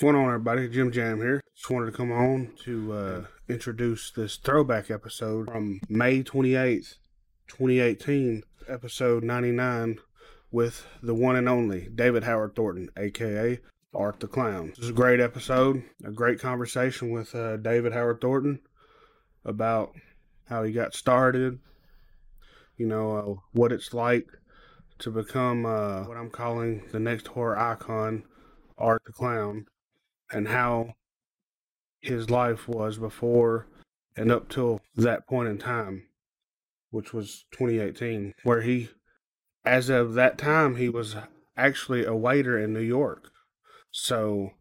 What's going on, everybody? Jim Jam here. Just wanted to come on to uh, introduce this throwback episode from May 28th, 2018, episode 99, with the one and only David Howard Thornton, aka Art the Clown. This is a great episode, a great conversation with uh, David Howard Thornton about how he got started, you know, uh, what it's like to become uh, what I'm calling the next horror icon, Art the Clown, and how his life was before and up till that point in time, which was 2018, where he, as of that time, he was actually a waiter in New York. So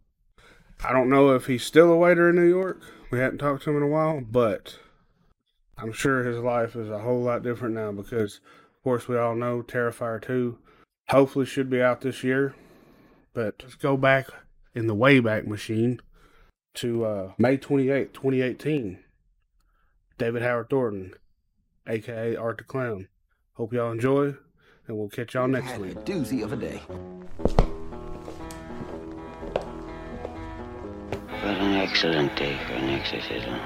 I don't know if he's still a waiter in New York. We hadn't talked to him in a while, but I'm sure his life is a whole lot different now because, of course, we all know Terrifier 2 hopefully should be out this year. But let's go back in the Wayback Machine to uh, May 28, 2018. David Howard Thornton, aka Art the Clown. Hope y'all enjoy, and we'll catch y'all next Had week. a doozy of a day. What an excellent day for an exorcism.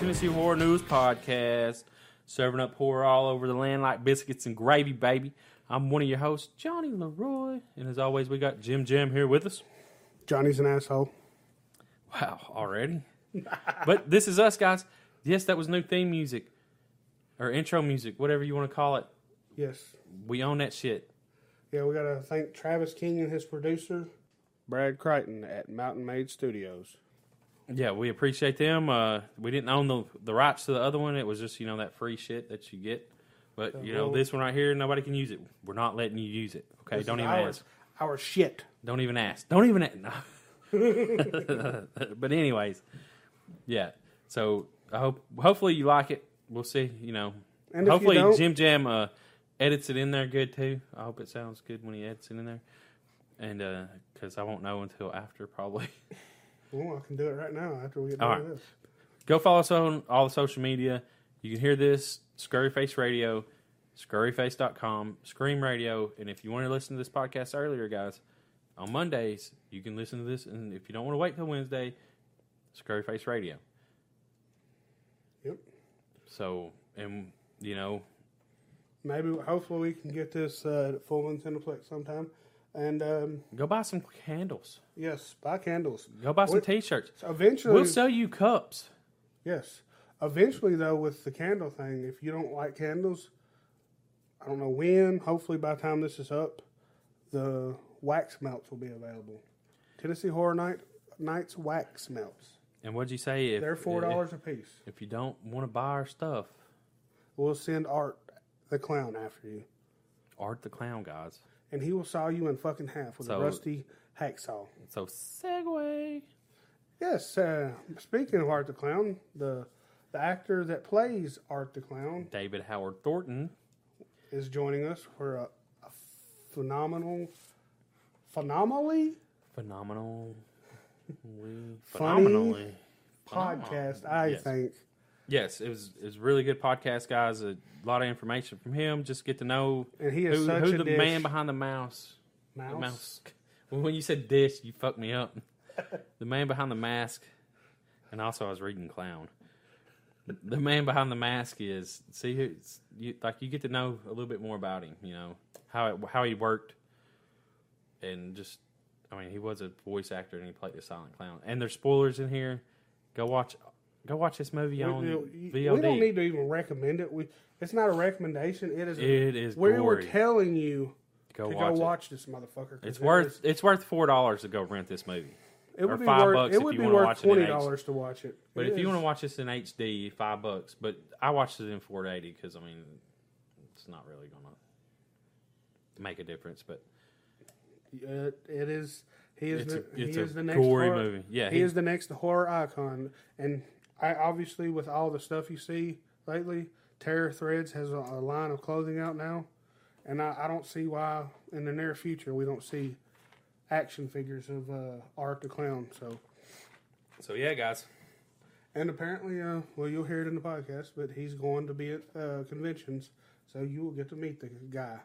Tennessee Horror News Podcast, serving up horror all over the land like biscuits and gravy, baby. I'm one of your hosts, Johnny Leroy, and as always, we got Jim Jam here with us. Johnny's an asshole. Wow, already? but this is us, guys. Yes, that was new theme music or intro music, whatever you want to call it. Yes. We own that shit. Yeah, we got to thank Travis King and his producer, Brad Crichton at Mountain Made Studios. Yeah, we appreciate them. Uh, we didn't own the the rights to the other one. It was just you know that free shit that you get. But you know this one right here, nobody can use it. We're not letting you use it. Okay, This don't is even ask. Our shit. Don't even ask. Don't even ask. No. but anyways, yeah. So I hope hopefully you like it. We'll see. You know, And if you hopefully don't- Jim Jam uh, edits it in there good too. I hope it sounds good when he edits it in there. And because I won't know until after probably. Well, I can do it right now after we get done right. with this. Go follow us on all the social media. You can hear this Scurryface Radio, scurryface.com, Scream Radio, and if you want to listen to this podcast earlier, guys, on Mondays you can listen to this, and if you don't want to wait till Wednesday, Scurryface Radio. Yep. So, and you know, Maybe, hopefully, we can get this uh, at full Nintendoplex sometime. And um, go buy some candles. yes, buy candles. Go buy some What- T-shirts. Eventually, We'll sell you cups. yes. Eventually, though, with the candle thing, if you don't like candles, I don't know when. Hopefully, by the time this is up, the wax melts will be available. Tennessee Horror Night Nights wax melts. And what'd you say? If, They're four dollars a piece. If you don't want to buy our stuff, We'll send Art the clown after you, Art the Clown, guys. And he will saw you in fucking half with So- a rusty hacksaw. So segue. Yes. Uh, speaking of Art the Clown, the the actor that plays Art the Clown David Howard Thornton. is joining us for a, a phenomenal, phenomenally phenomenal, phenomenally podcast. I Yes. think. Yes, it was it was a really good podcast, guys. A lot of information from him. Just get to know And he is who, such who a the dish. man behind the mouse. The Mouse. mouse. When you said dish, you fucked me up. the man behind the mask, and also I was reading clown. The man behind the mask is see who you like. You get to know a little bit more about him. You know how it, how he worked, and just I mean he was a voice actor and he played the silent clown. And there's spoilers in here. Go watch go watch this movie on we- VOD. we don't need to even recommend it. We it's not a recommendation. It is. a- It is We were telling you go to watch go it. watch this motherfucker. It's it worth is- it's worth four dollars to go rent this movie. It would or be five worth. bucks it if would you be worth watch it twenty dollars to watch it. But It if you want to watch this in HD, five bucks. But I watched it in 480 because I mean, it's not really gonna make a difference. But It, it is. He is It's the a- he is the next gory horror, movie. Yeah, he, he- is the next horror icon, and I obviously with all the stuff you see lately, Terror Threads has a, a line of clothing out now, and I, I don't see why in the near future we don't see action figures of uh, Art the Clown. So so yeah, guys, And apparently, uh, well, you'll hear it in the podcast, but he's going to be at uh, conventions, so you will get to meet the guy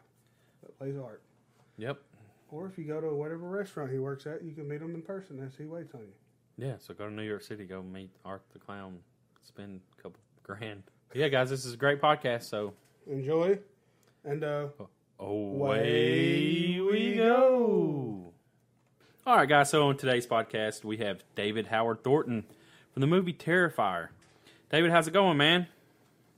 that plays Art. Yep. Or if you go to whatever restaurant he works at, you can meet him in person as he waits on you. Yeah, so go to New York City, go meet Art the Clown, spend a couple grand. Yeah, guys, this is a great podcast, so Enjoy, and uh, away we go. All right, guys, so on today's podcast, we have David Howard Thornton from the movie Terrifier. David, how's it going, man?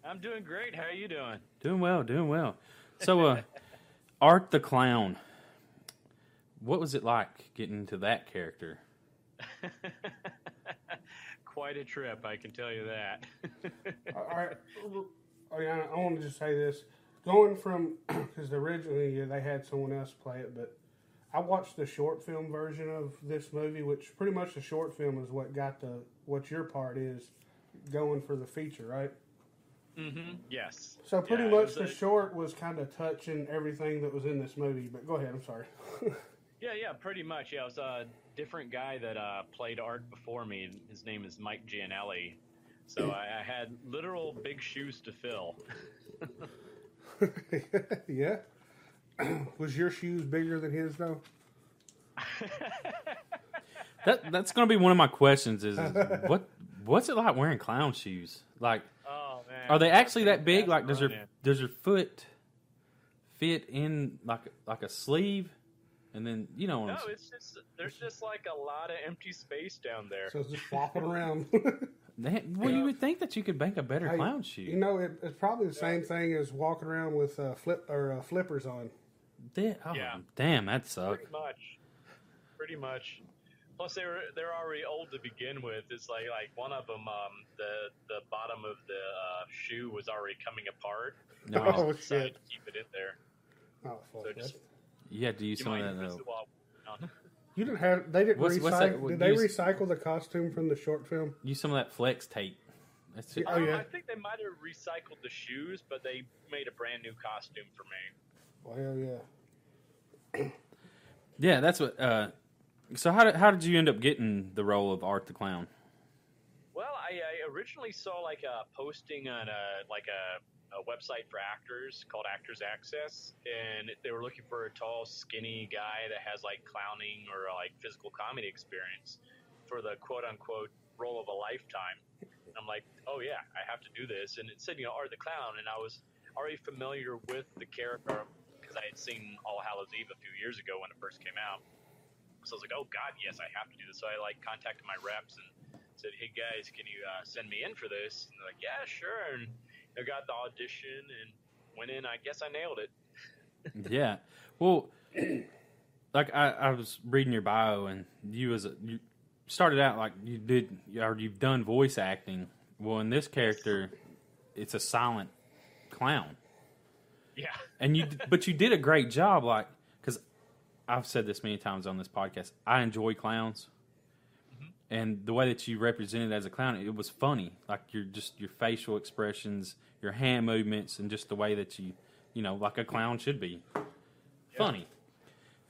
I'm doing great. How are you doing? Doing well, doing well. So, uh, Art the Clown, what was it like getting into that character? Quite a trip, I can tell you that. all right. Oh, yeah, I want to just say this. Going from, because originally they had someone else play it, but I watched the short film version of this movie, which pretty much the short film is what got the, what your part is going for the feature, right? mm-hmm. Yes. So pretty Yeah, much the a- short was kind of touching everything that was in this movie, but go ahead, I'm sorry. Yeah, yeah, pretty much. Yeah, it was a different guy that uh, played art before me. His name is Mike Giannelli. So I, I had literal big shoes to fill. yeah. was your shoes bigger than his though? That that's going to be one of my questions. Is, is what what's it like wearing clown shoes? Like, Oh man, are they actually that big? Fast Like, does your running. does your foot fit in like like a sleeve? And then you know, what I'm No, it's just there's just like a lot of empty space down there. So it's just flopping around. They- well, you would think that you could make a better Hey, clown You know, it, it's probably the same thing as walking around with uh, flip or uh, flippers on. That- oh, Yeah. damn, that sucked. Pretty much. Pretty much. Plus, they were they're already old to begin with. It's like like one of them, um, the the bottom of the uh, shoe was already coming apart. No, Oh, shit. to keep it in there. Oh, fuck. So just- that's- you had to use You some of that. use uh, it while on. You didn't have. They didn't What's- recycle. what's that- did they use- recycle the costume from the short film? Use some of that flex tape. That's it. Oh, Um, yeah. I think they might have recycled the shoes, but they made a brand new costume for me. Well, yeah. Yeah, that's what. Uh, so how did how did you end up getting the role of Art the Clown? Well, I, I originally saw like a posting on a like a, a website for actors called Actors Access, and they were looking for a tall, skinny guy that has like clowning or like physical comedy experience for the quote unquote role of a lifetime. And I'm like, oh yeah, I have to do this. And it said, you know, Art the Clown, and I was already familiar with the character because I had seen All Hallows Eve a few years ago when it first came out. So I was like, oh god, yes, I have to do this. So I like contacted my reps and said, "Hey guys, can you uh, send me in for this?" And they're like, "Yeah, sure." And I got the audition and went in. I guess I nailed it. yeah. Well, like I, I was reading your bio, and you was a, you started out like you did, or you've done voice acting. Well, in this character, it's a silent clown, Yeah, and you but you did a great job. Like because I've said this many times on this podcast, I enjoy clowns. And the way that you represented as a clown, it was funny. Like your just your facial expressions, your hand movements, and just the way that you, you know, like a clown should be, funny.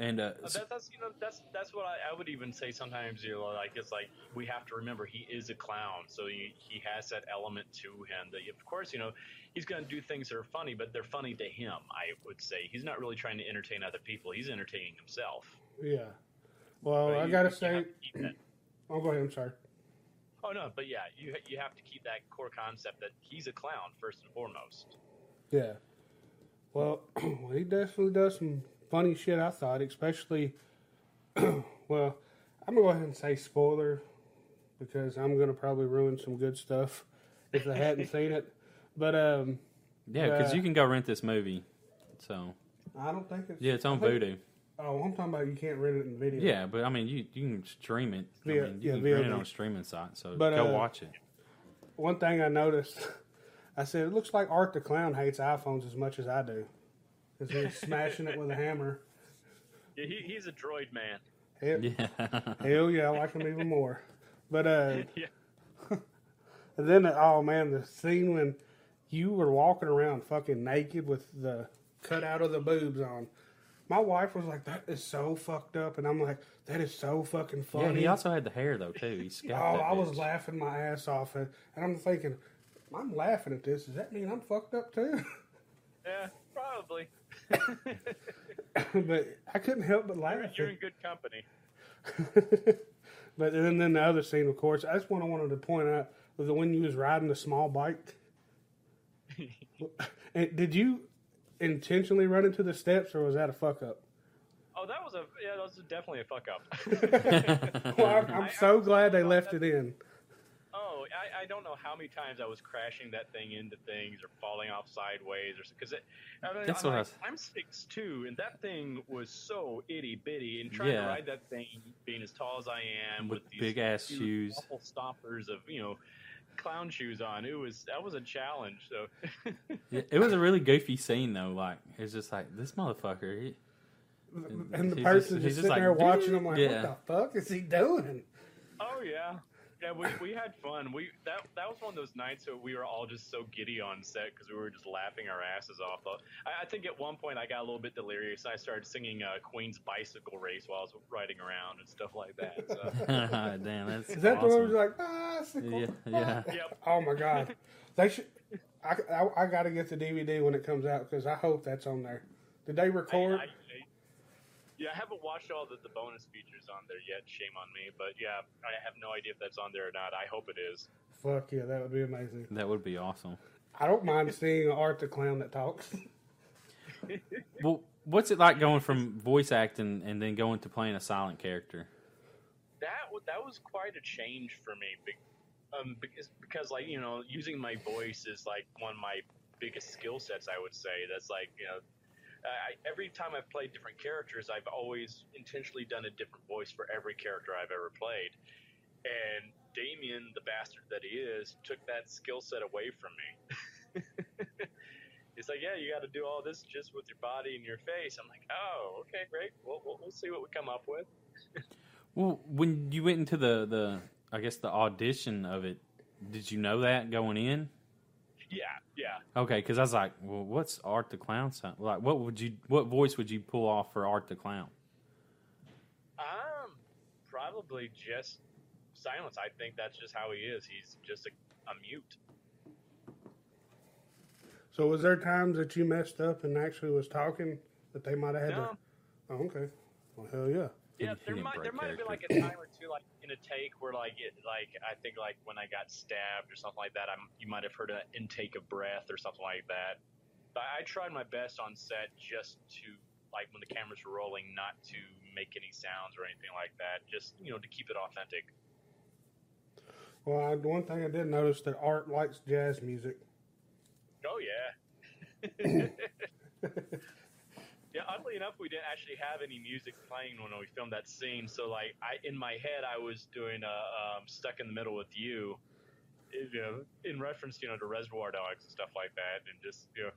And uh, Uh, that, that's you know that's that's what I, I would even say sometimes. You know, like it's like we have to remember he is a clown, so he, he has that element to him. That of course you know he's going to do things that are funny, but they're funny to him. I would say he's not really trying to entertain other people. He's entertaining himself. Yeah. Well, But I you- gotta you say. Have to keep that- Oh, go ahead. I'm sorry. Oh no, but yeah, you you have to keep that core concept that he's a clown first and foremost. Yeah. Well, he definitely does some funny shit. I thought, especially. well, I'm gonna go ahead and say spoiler because I'm gonna probably ruin some good stuff if they hadn't seen it. But um, yeah, because uh, you can go rent this movie. So I don't think it's. yeah, it's on I think- Vudu. Oh, I'm talking about you can't rent it in video. Yeah, but I mean, you you can stream it. I mean, you yeah, can via rent it on a streaming site. So But, go uh, watch it. One thing I noticed, I said it looks like Art the Clown hates iPhones as much as I do, because he's smashing it with a hammer. Yeah, he, he's a droid man. Hell, Yeah. hell yeah, I like him even more. But uh, Yeah. And then, oh man, the scene when you were walking around fucking naked with the cut out of the boobs on. My wife was like, "That is so fucked up," and I'm like, "That is so fucking funny." Yeah, he also had the hair though too. He Oh, that I was laughing my ass off, and, and I'm thinking, I'm laughing at this. Does that mean I'm fucked up too? Yeah, probably. but I couldn't help but laugh. You're, you're in good company. but then, then the other scene, of course, that's one I wanted to point out was the when you was riding the small bike. and did you intentionally run into the steps, or was that a fuck up? Oh, that was a yeah, that was definitely a fuck up. Well, I'm, I'm so glad they left it in. oh, I, I don't know how many times I was crashing that thing into things or falling off sideways or because it. I mean, That's I'm, what I like, was- I'm six two, and that thing was so itty bitty, and trying Yeah. to ride that thing, being as tall as I am, With with, these big ass shoes. awful stompers of you know clown shoes on, it was that was a challenge. So Yeah, it was a really goofy scene though. Like it's just like this motherfucker. He, And the person just- just, he's just sitting like, there watching them, like, Yeah. what the fuck is he doing? Oh yeah, yeah. We, we had fun. We that that was one of those nights where we were all just so giddy on set because we were just laughing our asses off. Uh, I, I think at one point I got a little bit delirious. I started singing uh, Queen's Bicycle Race while I was riding around and stuff like that. So. damn, that's Is that the one awesome. who's like, bicycle? Yeah, yeah. yep. Oh my god, they should. I, I, I got to get the DVD when it comes out because I hope that's on there. Did they record? I, I- yeah, I haven't watched all the, the bonus features on there yet. Shame on me, but yeah, I have no idea if that's on there or not. I hope it is. Fuck yeah, that would be amazing. That would be awesome. I don't mind seeing Art the Clown that talks. Well, what's it like going from voice acting and then going to playing a silent character? that wa- that was quite a change for me. be- Um, because because like you know, using my voice is like one of my biggest skill sets. I would say that's like you know, I, every time I've played different characters, I've always intentionally done a different voice for every character I've ever played. And Damien, the bastard that he is, took that skill set away from me. It's like, yeah, you got to do all this just with your body and your face. I'm like, oh, okay, great. We'll, we'll, we'll see what we come up with. Well, when you went into the the I guess the audition of it, did you know that going in? Yeah, yeah. Okay, because I was like, well, what's Art the Clown sound like? What would you what voice would you pull off for Art the Clown? Um, probably just silence. I think that's just how he is. He's just a, a mute. so was there times that you messed up and actually was talking that they might have had No, to? Oh, okay. Well, hell yeah. Yeah. There might there might have been like a time or two, like in a take, where like it, like I think like when I got stabbed or something like that. I'm you might have heard an intake of breath or something like that. But I tried my best on set just to like when the cameras were rolling, not to make any sounds or anything like that. Just you know to keep it authentic. Well, I, one thing I did notice that Art likes jazz music. Oh yeah. yeah, oddly enough, we didn't actually have any music playing when we filmed that scene. So like, I in my head, I was doing a um, "Stuck in the Middle with You," you know, in reference, you know, to Reservoir Dogs and stuff like that, and just you know,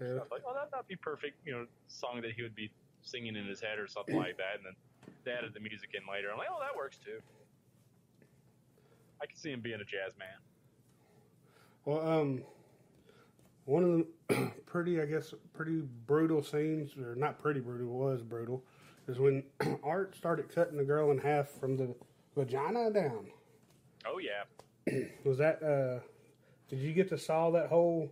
Yeah. stuff like, oh, that that'd be perfect, you know, song that he would be singing in his head or something like that, and then they added the music in later. I'm like, oh, that works too. I can see him being a jazz man. Well, um, one of the pretty, I guess, pretty brutal scenes, or not pretty brutal, was brutal, is when Art started cutting the girl in half from the vagina down. Oh yeah. Was that, uh, did you get to saw that whole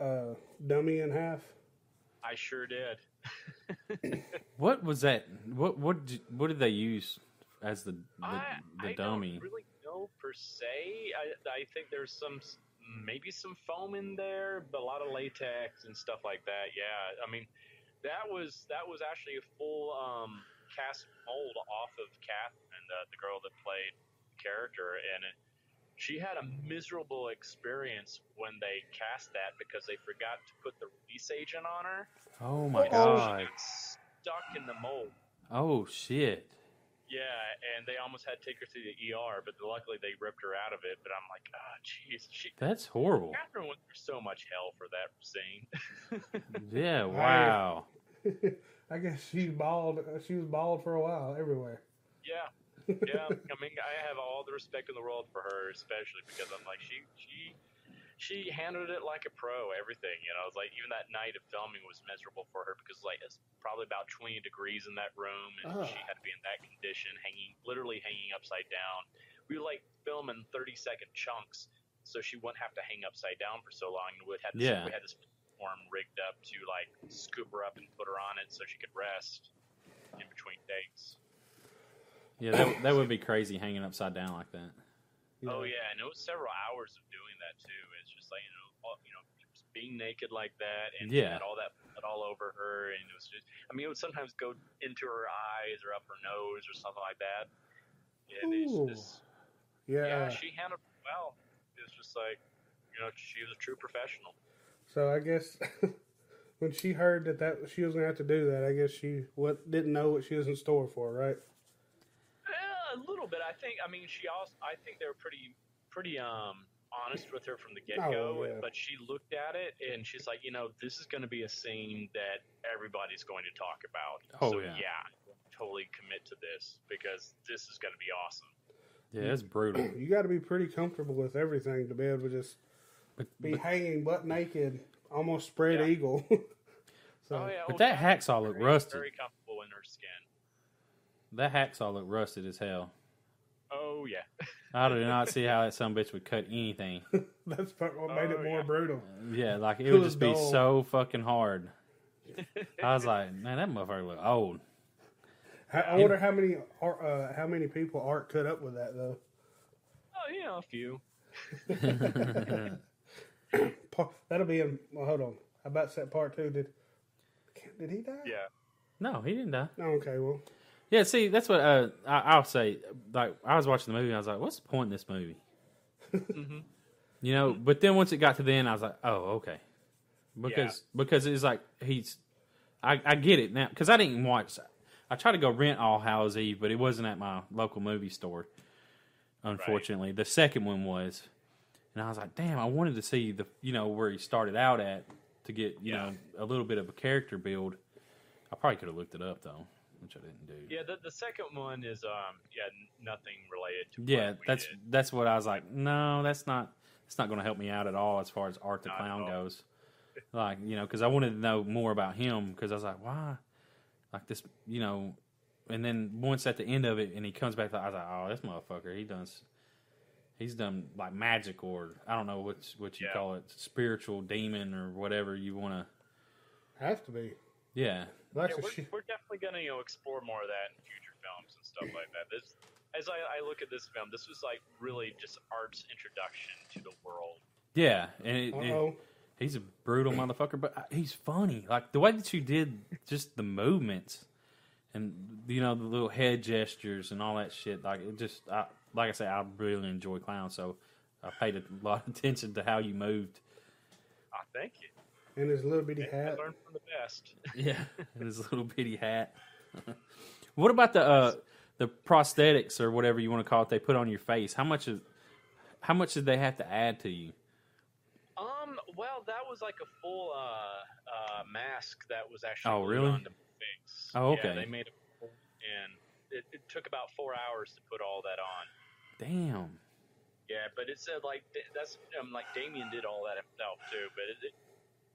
uh, dummy in half? I sure did. What was that? What what did, what did they use as the the, I, the I dummy? don't really know per se. I, I think there's some s- maybe some foam in there, but a lot of latex and stuff like that. Yeah, I mean that was that was actually a full um, cast mold off of Catherine, the, the girl that played the character, and it, she had a miserable experience when they cast that because they forgot to put the release agent on her. Oh my Oh. god! She got stuck in the mold. Oh shit! Yeah, and they almost had to take her to the ER, but luckily they ripped her out of it. But I'm like, ah, jeez, she That's horrible. Catherine went through so much hell for that scene. Yeah. Wow. I guess she's bald. uh, She was bald for a while everywhere. yeah, yeah. I mean, I have all the respect in the world for her, especially because I'm like, she, she, she handled it like a pro. Everything, you know, it was like even that night of filming was miserable for her because like it's probably about 20 degrees in that room, and Ugh. she had to be in that condition, hanging literally hanging upside down. We would like film in 30 second chunks, so she wouldn't have to hang upside down for so long. And we had this, Yeah. we had this platform rigged up to like scoop her up and put her on it so she could rest in between takes. Yeah, that, that would be crazy hanging upside down like that. Oh yeah, and it was several hours of doing that too. It's just like you know, you know, just being naked like that, and Yeah. all that all over her, and it was just. I mean, it would sometimes go into her eyes or up her nose or something like that. And it's Ooh. just, yeah, Yeah. she handled it well. It was just like, you know, she was a true professional. So I guess when she heard that that she was gonna have to do that, I guess she what didn't know what she was in store for, right? Yeah, a little bit. I think. I mean, she also. I think they were pretty, pretty um honest with her from the get go. Oh, yeah. But she looked at it and she's like, you know, this is going to be a scene that everybody's going to talk about. Oh, so, yeah. totally commit to this because this is going to be awesome. Yeah, it's brutal. You got to be pretty comfortable with everything to be able to just But, be but, hanging butt naked, almost spread Yeah. eagle. so oh yeah, but that hacksaw looked very, rusted. Very comfortable in her skin. that hacksaw looked rusted as hell. Oh yeah. I did not see how that some bitch would cut anything. that's part- what made Oh, it more yeah. brutal. Yeah, like it It would just be dull. so fucking hard. I was like, man, that motherfucker look old. I, I wonder how many ar- uh, how many people aren't cut up with that though. Oh, yeah, a few. That'll be in. Well, hold on. How about that part two? Did did he die? Yeah. no, he didn't die. Oh, okay. Well, Yeah, see, that's what uh, I, I'll say. Like, I was watching the movie, and I was like, "What's the point in this movie?" hmm You know. But then once it got to the end, I was like, "Oh, okay," because because it's like he's, I, I get it now because I didn't watch. I tried to go rent All Hallows Eve, but it wasn't at my local movie store. Unfortunately, the second one was, and I was like, "Damn!" I wanted to see the you know where he started out at to get you Yeah. know a little bit of a character build. I probably could have looked it up though, which I didn't do. Yeah, the, the second one is um yeah nothing related to Yeah, what we that's did. that's what I was like. No, that's not. It's not going to help me out at all as far as Art the Not Clown goes. Like you know, because I wanted to know more about him. Because I was like, why? Like this, you know. And then once at the end of it, and he comes back, I was like, oh, this motherfucker, he does. He's done like magic, or I don't know what what you Yeah. call it, spiritual demon, or whatever you want to. has to be. Yeah, That's yeah, we're, shit. we're definitely gonna you know explore more of that in future films and stuff like that. This, as I, I look at this film, this was like really just art's introduction to the world. yeah, and it, it-. He's a brutal motherfucker, but uh, he's funny. Like the way that you did just the movements and you know the little head gestures and all that shit. Like it just, I, like I say, I really enjoy clowns, so I paid a lot of attention to how you moved. Ah, thank you. And his little bitty I hat. learned from the best. Yeah, and his little bitty hat. what about the uh, the prosthetics or whatever you want to call it? They put on your face. How much is how much did they have to add to you? Um, well, that was like a full uh, uh, mask that was actually Oh, really? onto my face. Oh, Yeah, okay. they made it, and it, it took about four hours to put all that on. Damn. Yeah, but it said like th- that's um, like Damien did all that himself too. But it, it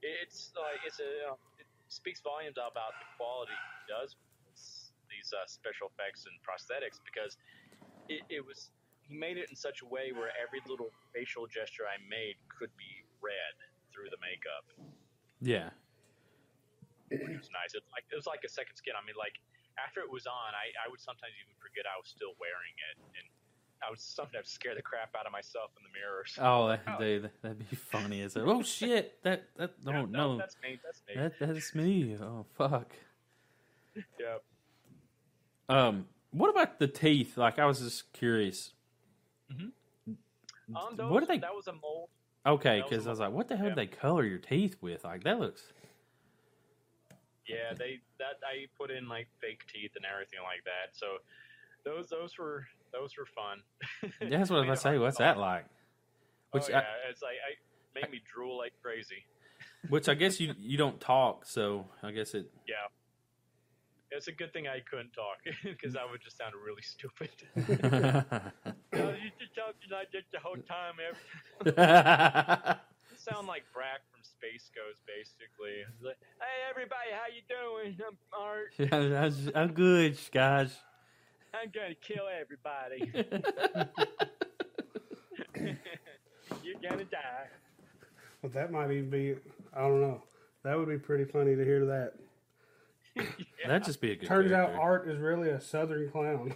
it's like it's a uh, it speaks volumes about the quality he does with these uh, special effects and prosthetics because it, it was he made it in such a way where every little facial gesture I made could be read through the makeup. Yeah. It was nice. It's like it was like a second skin. I mean, like after it was on, I, I would sometimes even forget I was still wearing it, and I would sometimes scare the crap out of myself in the mirror. So, Oh, that, Oh. dude, that'd be funny as hell. Oh shit! That that yeah, don't no, that's me. That's me. that that's me. Oh fuck. yeah. Um, what about the teeth? Like, I was just curious. Um, those, what do they? That was a mold. Okay, because I was like, what the hell yeah. did they color your teeth with? Like, that looks. Yeah, they that I put in like fake teeth and everything like that. So those those were those were fun. That's what I was about to say. What's that talk. like? Oh, Which yeah, I, it's like I made me drool like crazy. which I guess you you don't talk, so I guess it. Yeah. It's a good thing I couldn't talk because I would just sound really stupid. yeah, No, you just talking like this the whole time. Every... sound like Brak from Space Ghost, basically. Like, hey, everybody, how you doing? I'm Art. I'm, I'm good, guys. I'm gonna kill everybody. You're gonna die. Well, that might even be. I don't know. That would be pretty funny to hear that. That'd just be a good. Turns out. Art is really a Southern clown.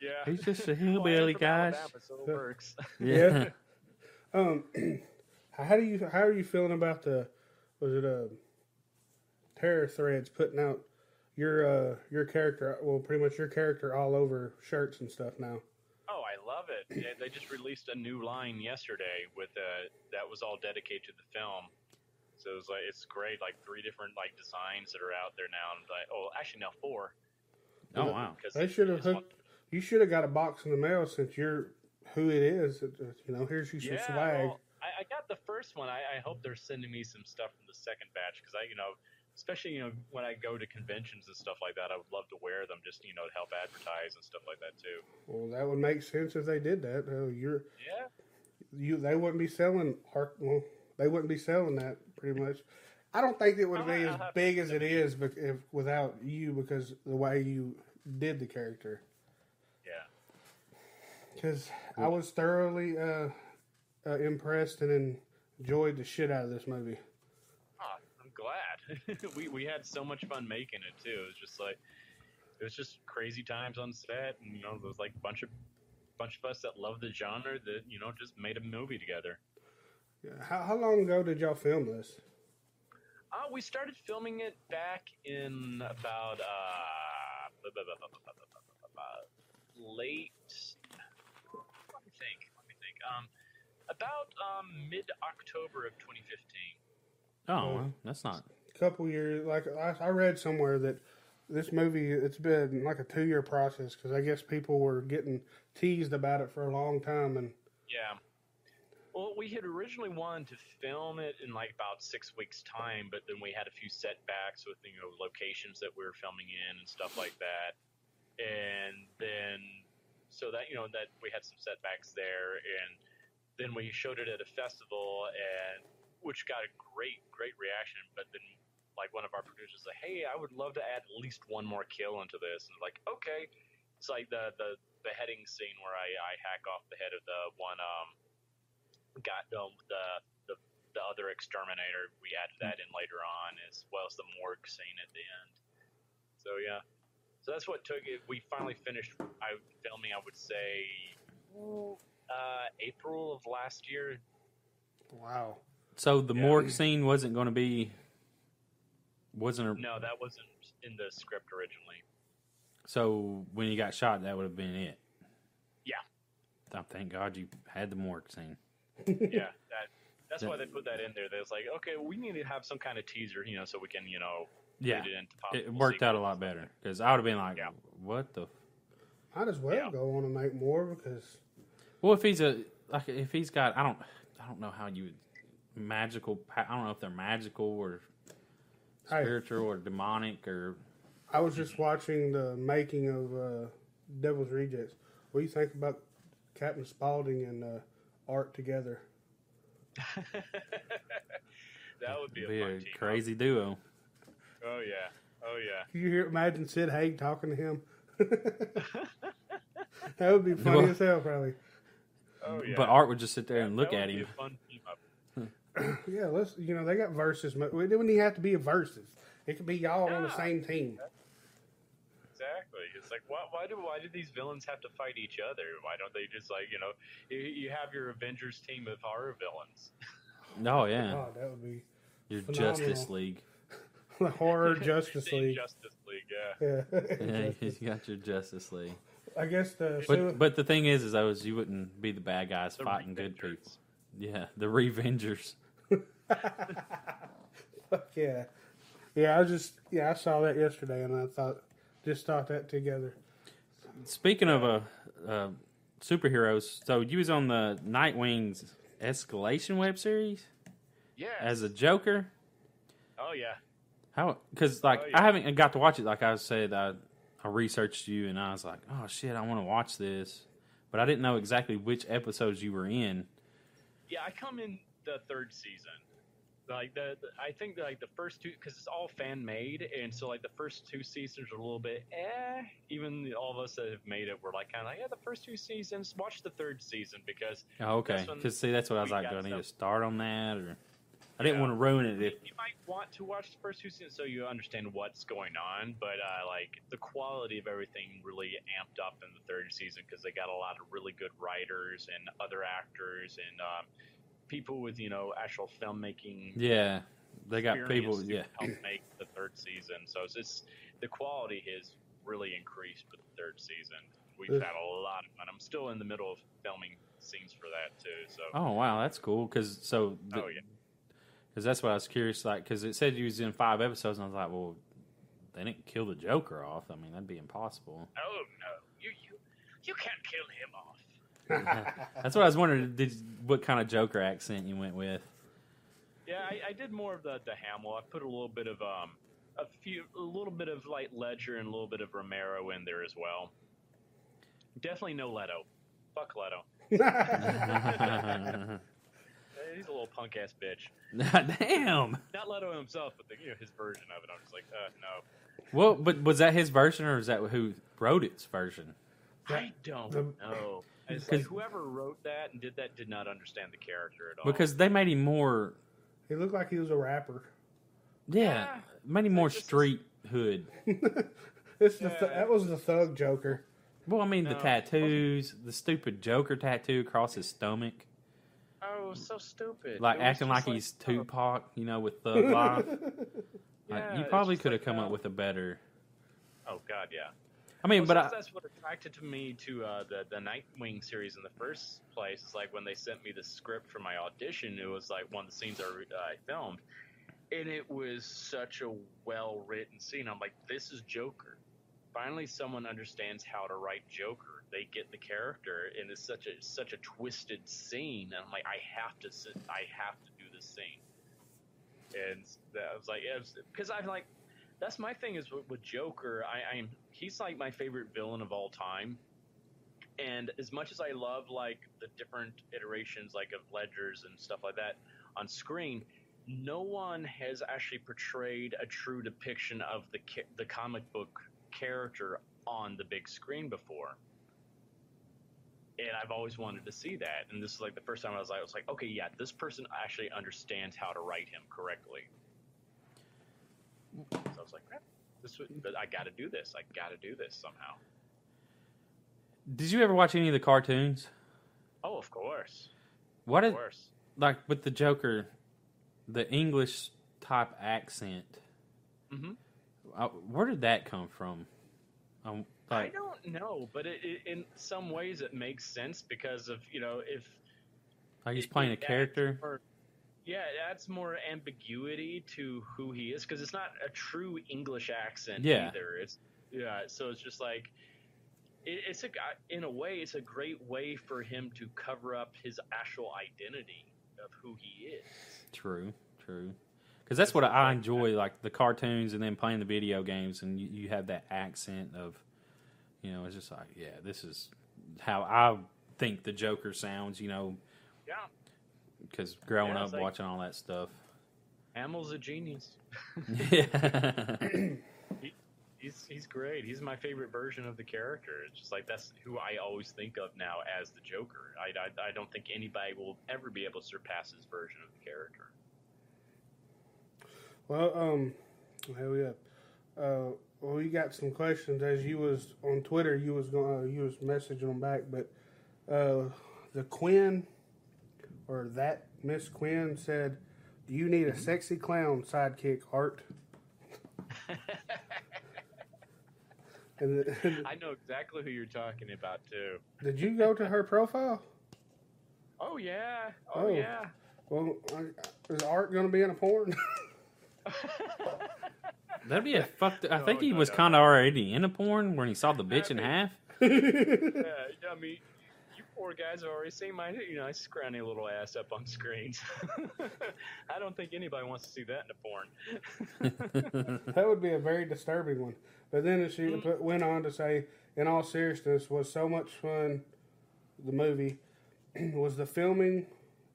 Yeah. He's just a hillbilly, from guys. So it works. Yeah. Um, how do you how are you feeling about the was it a terror threads putting out your uh your character well pretty much your character all over shirts and stuff now. Oh, I love it. Yeah, they just released a new line yesterday with uh that was all dedicated to the film. So it was like it's great, like three different like designs that are out there now. And like, oh, actually now four. oh wow. Because They should have it's one- hooked. You should have got a box in the mail since you're who it is. It- it- You know, here's you some Yeah, swag. well, I, I got the first one. I, I hope they're sending me some stuff from the second batch because I, you know, especially you know when I go to conventions and stuff like that, I would love to wear them just you know to help advertise and stuff like that too. Well, that would make sense if they did that. Uh, you're Yeah. you they wouldn't be selling art. Well, they wouldn't be selling that pretty much. I don't think it would be as big as it is if, without you because the way you did the character. Yeah. Because I was thoroughly uh, uh, impressed and enjoyed the shit out of this movie. Ah, I'm glad. we we had so much fun making it too. It was just like it was just crazy times on set, and you know, there was like a bunch of bunch of us that loved the genre that you know just made a movie together. Yeah. How how long ago did y'all film this? Uh, we started filming it back in about uh, late. Let me think. Let me think. Um, about um, mid October of 2015. Oh, that's not couple years. Like I, I read somewhere that this movie it's been like a two year process because I guess people were getting teased about it for a long time and Yeah. Well, we had originally wanted to film it in like about six weeks' time, but then we had a few setbacks with you know locations that we were filming in and stuff like that, and then so that you know that we had some setbacks there, and then we showed it at a festival, and which got a great great reaction, but then like one of our producers was like, hey, I would love to add at least one more kill into this, and like okay, it's like the the beheading scene where I I hack off the head of the one um got um, the the the other exterminator. We added that in later on, as well as the morgue scene at the end. So yeah, so that's what took it. We finally finished I filming. I would say uh, April of last year. wow. So the Yeah. morgue scene wasn't going to be. Wasn't a, No, that wasn't in the script originally. so when you got shot, that would have been it. Yeah. Oh, thank God you had the morgue scene. Yeah, that that's Yeah. why they put that in there. They was like, okay, we need to have some kind of teaser, you know, so we can you know Yeah, it into it worked out a lot better because I would have been like, Yeah. "What the?" F-? Might as well Yeah. go on and make more because Well, if he's a like, if he's got, I don't, I don't know how you would magical. I don't know if they're magical or Hey. spiritual or demonic or I was just watching the making of uh, Devil's Rejects. What do you think about Captain Spaulding and uh, Art together? that would be a be fun a team up. crazy duo. Oh yeah, oh yeah. Can you hear imagine Sid Haig talking to him? that would be funny Well- as hell, probably. Oh yeah. But Art would just sit there and look That at be him. a fun team up. Yeah, let's. You know, they got verses. It wouldn't even have to be a verses. It could be y'all on the ah. same team. Exactly. It's like why, why do why do these villains have to fight each other? Why don't they just like you know you, you have your Avengers team of horror villains? Oh yeah, Oh, that would be your phenomenal. Justice League. the horror Justice League. Justice League. Yeah. Yeah. Yeah, you got your Justice League. I guess the But but the thing is, is though, is you wouldn't be the bad guys The fighting good people. Revengers. Yeah, the Revengers. Fuck yeah, yeah. I just yeah. I saw that yesterday, and I thought just thought that together. Speaking of uh, uh, superheroes, so you was on the Nightwing's Escalation web series Yeah. as a Joker. oh yeah. How? Because like Oh, yeah. I haven't got to watch it. Like I said, I I researched you and I was like, oh shit, I want to watch this, but I didn't know exactly which episodes you were in. Yeah, I come in the third season. Like the, the- I think like the first two because it's all fan made, and so like the first two seasons are a little bit eh. Even all of us that have made it, we're like kind of like yeah, the first two seasons. Watch the third season because Oh, okay. Because see, that's what I was like. Do I need to start on that, or I didn't Yeah. want to ruin it. If you might want to watch the first two seasons so you understand what's going on, but uh, like the quality of everything really amped up in the third season because they got a lot of really good writers and other actors and um, people with you know actual filmmaking. yeah, they got people. to Yeah, help make the third season. So it's just the quality has really increased with the third season. We've had a lot of fun. I'm still in the middle of filming scenes for that too. So Oh wow, that's cool. Because so, the, oh yeah. Because that's what I was curious. Like, because it said he was in five episodes, and I was like, well, they didn't kill the Joker off. I mean, that'd be impossible. Oh no, you you you can't kill him off. That's what I was wondering. Did what kind of Joker accent you went with? Yeah, I, I did more of the the Hamill. I put a little bit of um a few a little bit of like Ledger and a little bit of Romero in there as well. Definitely no Leto. Fuck Leto. He's a little punk ass bitch. Damn. Not Leto himself, but the, you know his version of it. I'm just like, uh, no. Well, but was that his version, or is that who wrote its version? I don't the- know. It's like 'Cause- whoever wrote that and did that did not understand the character at all. Because they made him more, he looked like he was a rapper. yeah, Yeah. made him more This is- street hood. This the th- that was the thug Joker. Well, I mean the tattoos, the stupid Joker tattoo across his stomach, oh, so stupid. like It acting like just he's oh, Tupac, you know, with Thug Life. yeah, Like, you probably could have like, come up oh. with a better. Oh God, yeah. I mean, Well, but I, that's what attracted to me to uh, the the Nightwing series in the first place. Is like when they sent me the script for my audition. It was like one of the scenes I, I filmed, and it was such a well written scene. I'm like, this is Joker. Finally, someone understands how to write Joker. They get the character, and it's such a such a twisted scene. And I'm like, I have to sit, I have to do this scene. And that, I was like, yeah, because I'm like, that's my thing is with, with Joker. I, I'm he's like my favorite villain of all time. And as much as I love like the different iterations like of ledgers and stuff like that on screen, no one has actually portrayed a true depiction of the the comic book character on the big screen before. And I've always wanted to see that. And this is like the first time I was like, I was like, okay, yeah, this person actually understands how to write him correctly. So I was like, "Eh, this would, but I got to do this. I got to do this somehow. did you ever watch any of the cartoons? Oh, of course, What of is course. like with the Joker, the English type accent? hmm Uh, where did that come from? Um, I don't know, but it, it, in some ways it makes sense because of you know if like he's playing a character. more- yeah, it adds more ambiguity to who he is because it's not a true English accent Yeah. either. It's yeah, so it's just like it, it's a in a way it's a great way for him to cover up his actual identity of who he is. True, true. Because that's what I enjoy, like the cartoons and then playing the video games, and you, you have that accent of, you know, it's just like, yeah, this is how I think the Joker sounds, you know, Yeah, because growing Yeah, up like- watching all that stuff. Hamill's a genius. yeah. He's he's great. He's my favorite version of the character. It's just like that's who I always think of now as the Joker. I, I, I don't think anybody will ever be able to surpass his version of the character. Well, um, hell yeah. Uh, well, we got some questions as you was on Twitter. You was going, uh, you was messaging them back, but uh, the Quinn or that Miss Quinn said, "Do you need a sexy clown sidekick, Art?" and, and I know exactly who you're talking about too. did you go to her profile? Oh yeah, oh, Oh. yeah. Well, is Art going to be in a porn? That'd be a fucked. I No, think he no, was no. kind of already in a porn when he saw the bitch in half. yeah, I mean, you poor guys have already seen my you know nice scrawny little ass up on screens. I don't think anybody wants to see that in a porn. That would be a very disturbing one. But then she Mm. put, went on to say, in all seriousness, was so much fun. The movie was the filming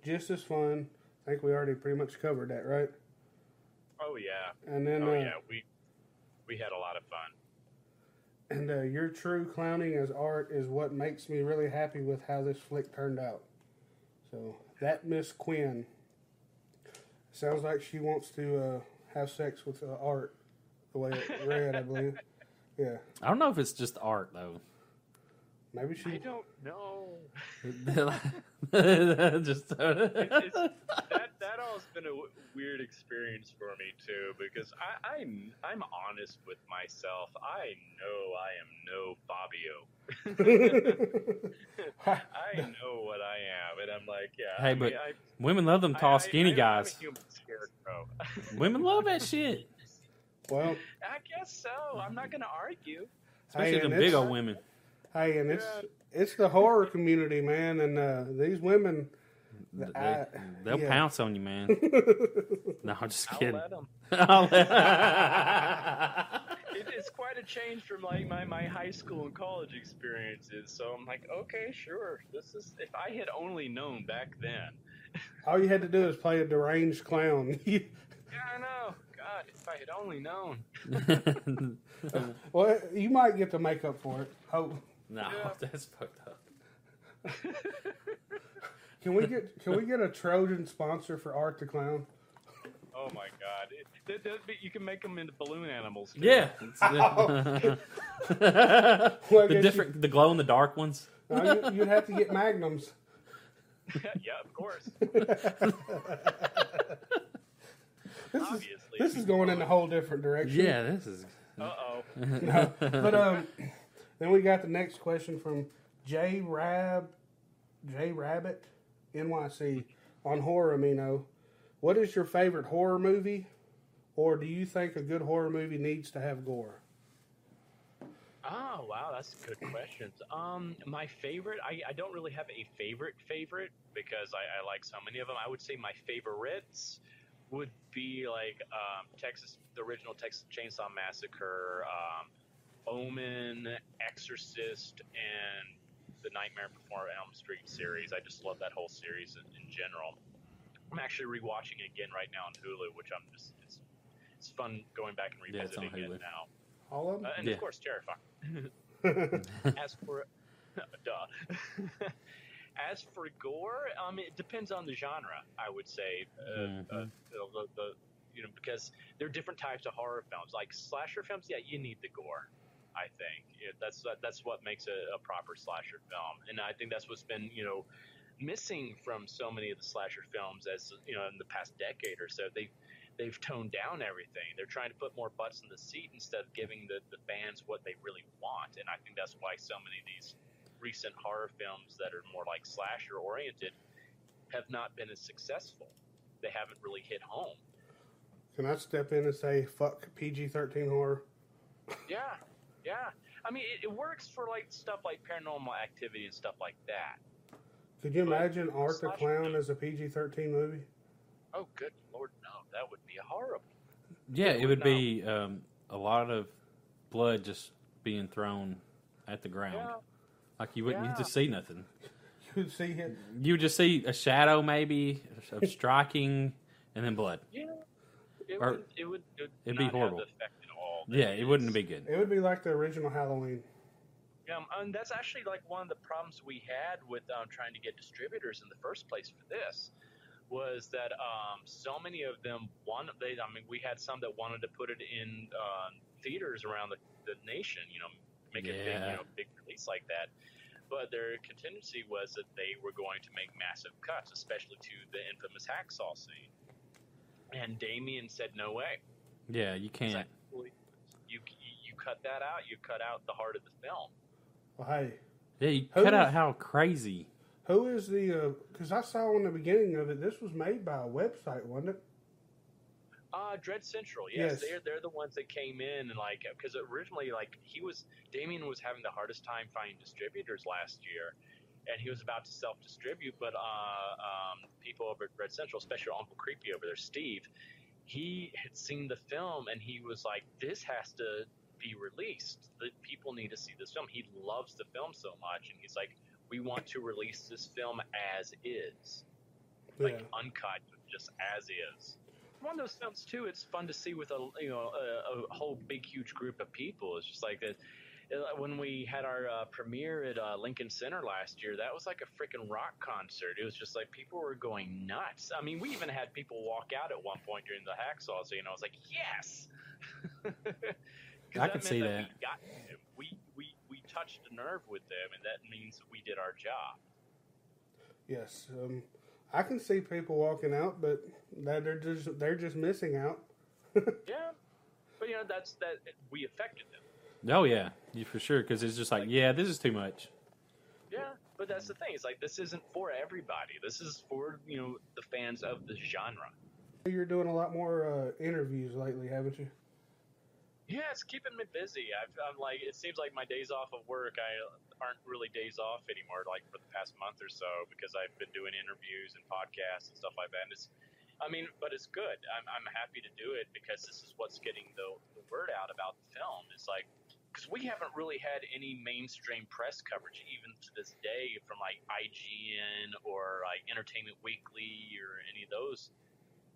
just as fun. I think we already pretty much covered that, right? Oh yeah. And then, oh uh, yeah. We we had a lot of fun. and uh, your true clowning as art is what makes me really happy with how this flick turned out. So that Miss Quinn sounds like she wants to uh, have sex with uh, art, the way it read, I believe. Yeah, I don't know if it's just art though. Maybe I she. don't know. just that that all's been a w- weird experience for me too because I, I'm I'm honest with myself. I know I am no Fabio. I know what I am, and I'm like, yeah. Hey, I but mean, I, women love them tall, I- skinny I, guys. I'm a human scarecrow. Women love that shit, well, I guess so. I'm not going to argue. especially Hey, them and big old women. Hey, and it's it's the horror community, man, and uh, these women. They, I- they'll yeah. pounce on you, man. No, I'm just I'll kidding. let them. I'll let- It, it's quite a change from like my, my high school and college experiences. So I'm like, okay, sure. This is if I had only known back then. All you had to do is play a deranged clown. Yeah, I know. God, if I had only known. well, you might get to make up for it. Oh, no, Yeah. that's fucked up. can we get can we get a Trojan sponsor for Art the Clown? Oh my God! It, that- that- but you can make them into balloon animals. Too. Yeah, it's the, Well, the guess different, the glow in the dark ones. You, no, you, you'd have to get magnums. yeah, of course. This is, this is going in a whole different direction. Yeah, this is. Uh oh. No, but um, then we got the next question from J Rab, J Rabbit, NYC on horror amino. What is your favorite horror movie, or do you think a good horror movie needs to have gore? Oh wow, that's a good questions. Um, my favorite, I, I don't really have a favorite favorite because I, I like so many of them. I would say my favorites would be like um, Texas, the original Texas Chainsaw Massacre, um, Omen, Exorcist, and the Nightmare Before Elm Street series. I just love that whole series in, in general. I'm actually rewatching it again right now on Hulu, which I'm just it's it's fun going back and Yeah, revisiting Hulu. it now. All of them. Uh, and Yeah. of course, Terrifying. As for duh. As for gore, um, it depends on the genre. I would say, uh, Mhm. uh, the, the, you know, because there are different types of horror films. Like slasher films, yeah, you need the gore. I think Yeah, that's that's what makes a, a proper slasher film, and I think that's what's been you know missing from so many of the slasher films as you know in the past decade or so. They they've toned down everything. They're trying to put more butts in the seat instead of giving the, the fans what they really want. And I think that's why so many of these recent horror films that are more like slasher oriented have not been as successful. They haven't really hit home. Can I step in and say fuck PG thirteen horror? Yeah, yeah. I mean, it, it works for like stuff like paranormal activity and stuff like that. Could you But imagine Art the Clown film- as a PG thirteen movie? Oh, good lord, no, that would be horrible. Yeah, it would No. be um, a lot of blood just being thrown at the ground. Yeah, Like you wouldn't Yeah. just see nothing. You would see him. You would just see a shadow, maybe of striking, and then blood. yeah. It Or- would. It would. It would it'd be not horrible. Have the effect at all. that Yeah, it wouldn't be good. It would be like the original Halloween. Um, and that's actually like one of the problems we had with um, trying to get distributors in the first place for this was that um, so many of them wanted. They, I mean, we had some that wanted to put it in um, theaters around the, the nation. You know, make a big, you know, big release like that. But their contingency was that they were going to make massive cuts, especially to the infamous hacksaw scene. And Damien said, "No way." Yeah, you can't. like, well, you you cut that out. You cut out the heart of the film. Well, hey, Yeah, you Who cut was- out how crazy. who is the? Because I saw in the beginning of it, this was made by a website, wasn't it? Uh, Dread Central, yes, Yes. they're they're the ones that came in and like because originally like he was Damien was having the hardest time finding distributors last year, and he was about to self distribute, but uh, um, people over at Dread Central, especially Uncle Creepy over there, Steve, he had seen the film and he was like, this has to be released. The people need to see this film. He loves the film so much, and he's like, we want to release this film as is. like uncut, just as is. One of those films too. It's fun to see with a you know a, a whole big huge group of people. It's just like that. Uh, When we had our uh, premiere at uh, Lincoln Center last year, that was like a freaking rock concert. It was just like people were going nuts. I mean, we even had people walk out at one point during the hacksaw scene. I was like, yes. 'Cause I can see We, that. got them. we we we touched a nerve with them, and that means that we did our job. Yes, um, I can see people walking out, but they're just they're just missing out. Yeah, but you know that's that we affected them. Oh yeah, you for sure. Because it's just like, yeah, this is too much. Yeah, but that's the thing. It's like this isn't for everybody. This is for you know the fans of the genre. You're doing a lot more uh, interviews lately, haven't you? Yeah, it's keeping me busy. I've, I'm like, it seems like my days off of work I aren't really days off anymore. Like for the past month or so, because I've been doing interviews and podcasts and stuff like that. And it's, I mean, but it's good. I'm, I'm happy to do it because this is what's getting the, the word out about the film. It's like because we haven't really had any mainstream press coverage even to this day from like IGN or like Entertainment Weekly or any of those,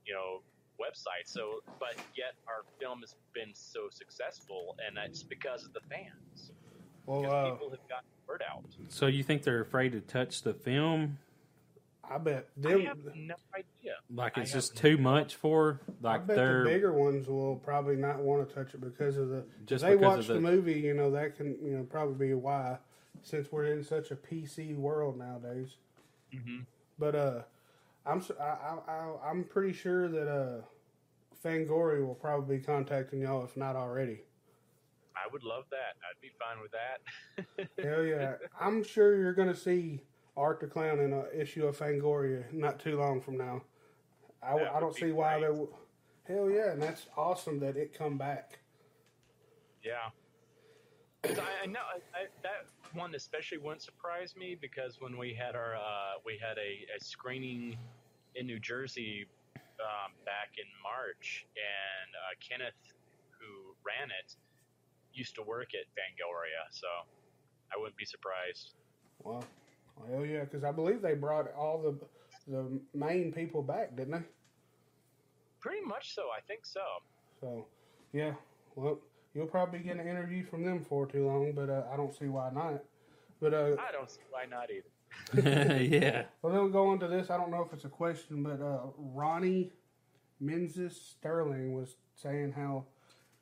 you know, websites. So, but yet our film has been so successful, and that's because of the fans. Well, Because uh, people have gotten word out. So you think they're afraid to touch the film? I bet I have no idea. Like it's have just too much for I like bet the bigger ones will probably not want to touch it because of the. Just they because watch of the, the- movie, you know that can you know probably be a why, since we're in such a PC world nowadays. hmm But uh, I'm s- I, I, I, am pretty sure that uh, Fangoria will probably be contacting y'all if not already. I would love that. I'd be fine with that. Hell yeah, I'm sure you're gonna see Art the Clown in an issue of Fangoria not too long from now. I, I don't see why great. they. w- Hell yeah, and that's awesome that it come back. Yeah. I, I know I, that one especially wouldn't surprise me because when we had our uh, we had a, a screening in New Jersey um, back in March, and uh, Kenneth, who ran it, used to work at Fangoria, so I wouldn't be surprised. Well, yeah, because I believe they brought all the the main people back, didn't they? Pretty much so, I think so. So, yeah. Well, you'll probably get an interview from them for too long, but uh, I don't see why not. But uh, I don't see why not either. yeah. well, then we'll go on to this. I don't know if it's a question, but uh, Ronnie Menzies Sterling was saying how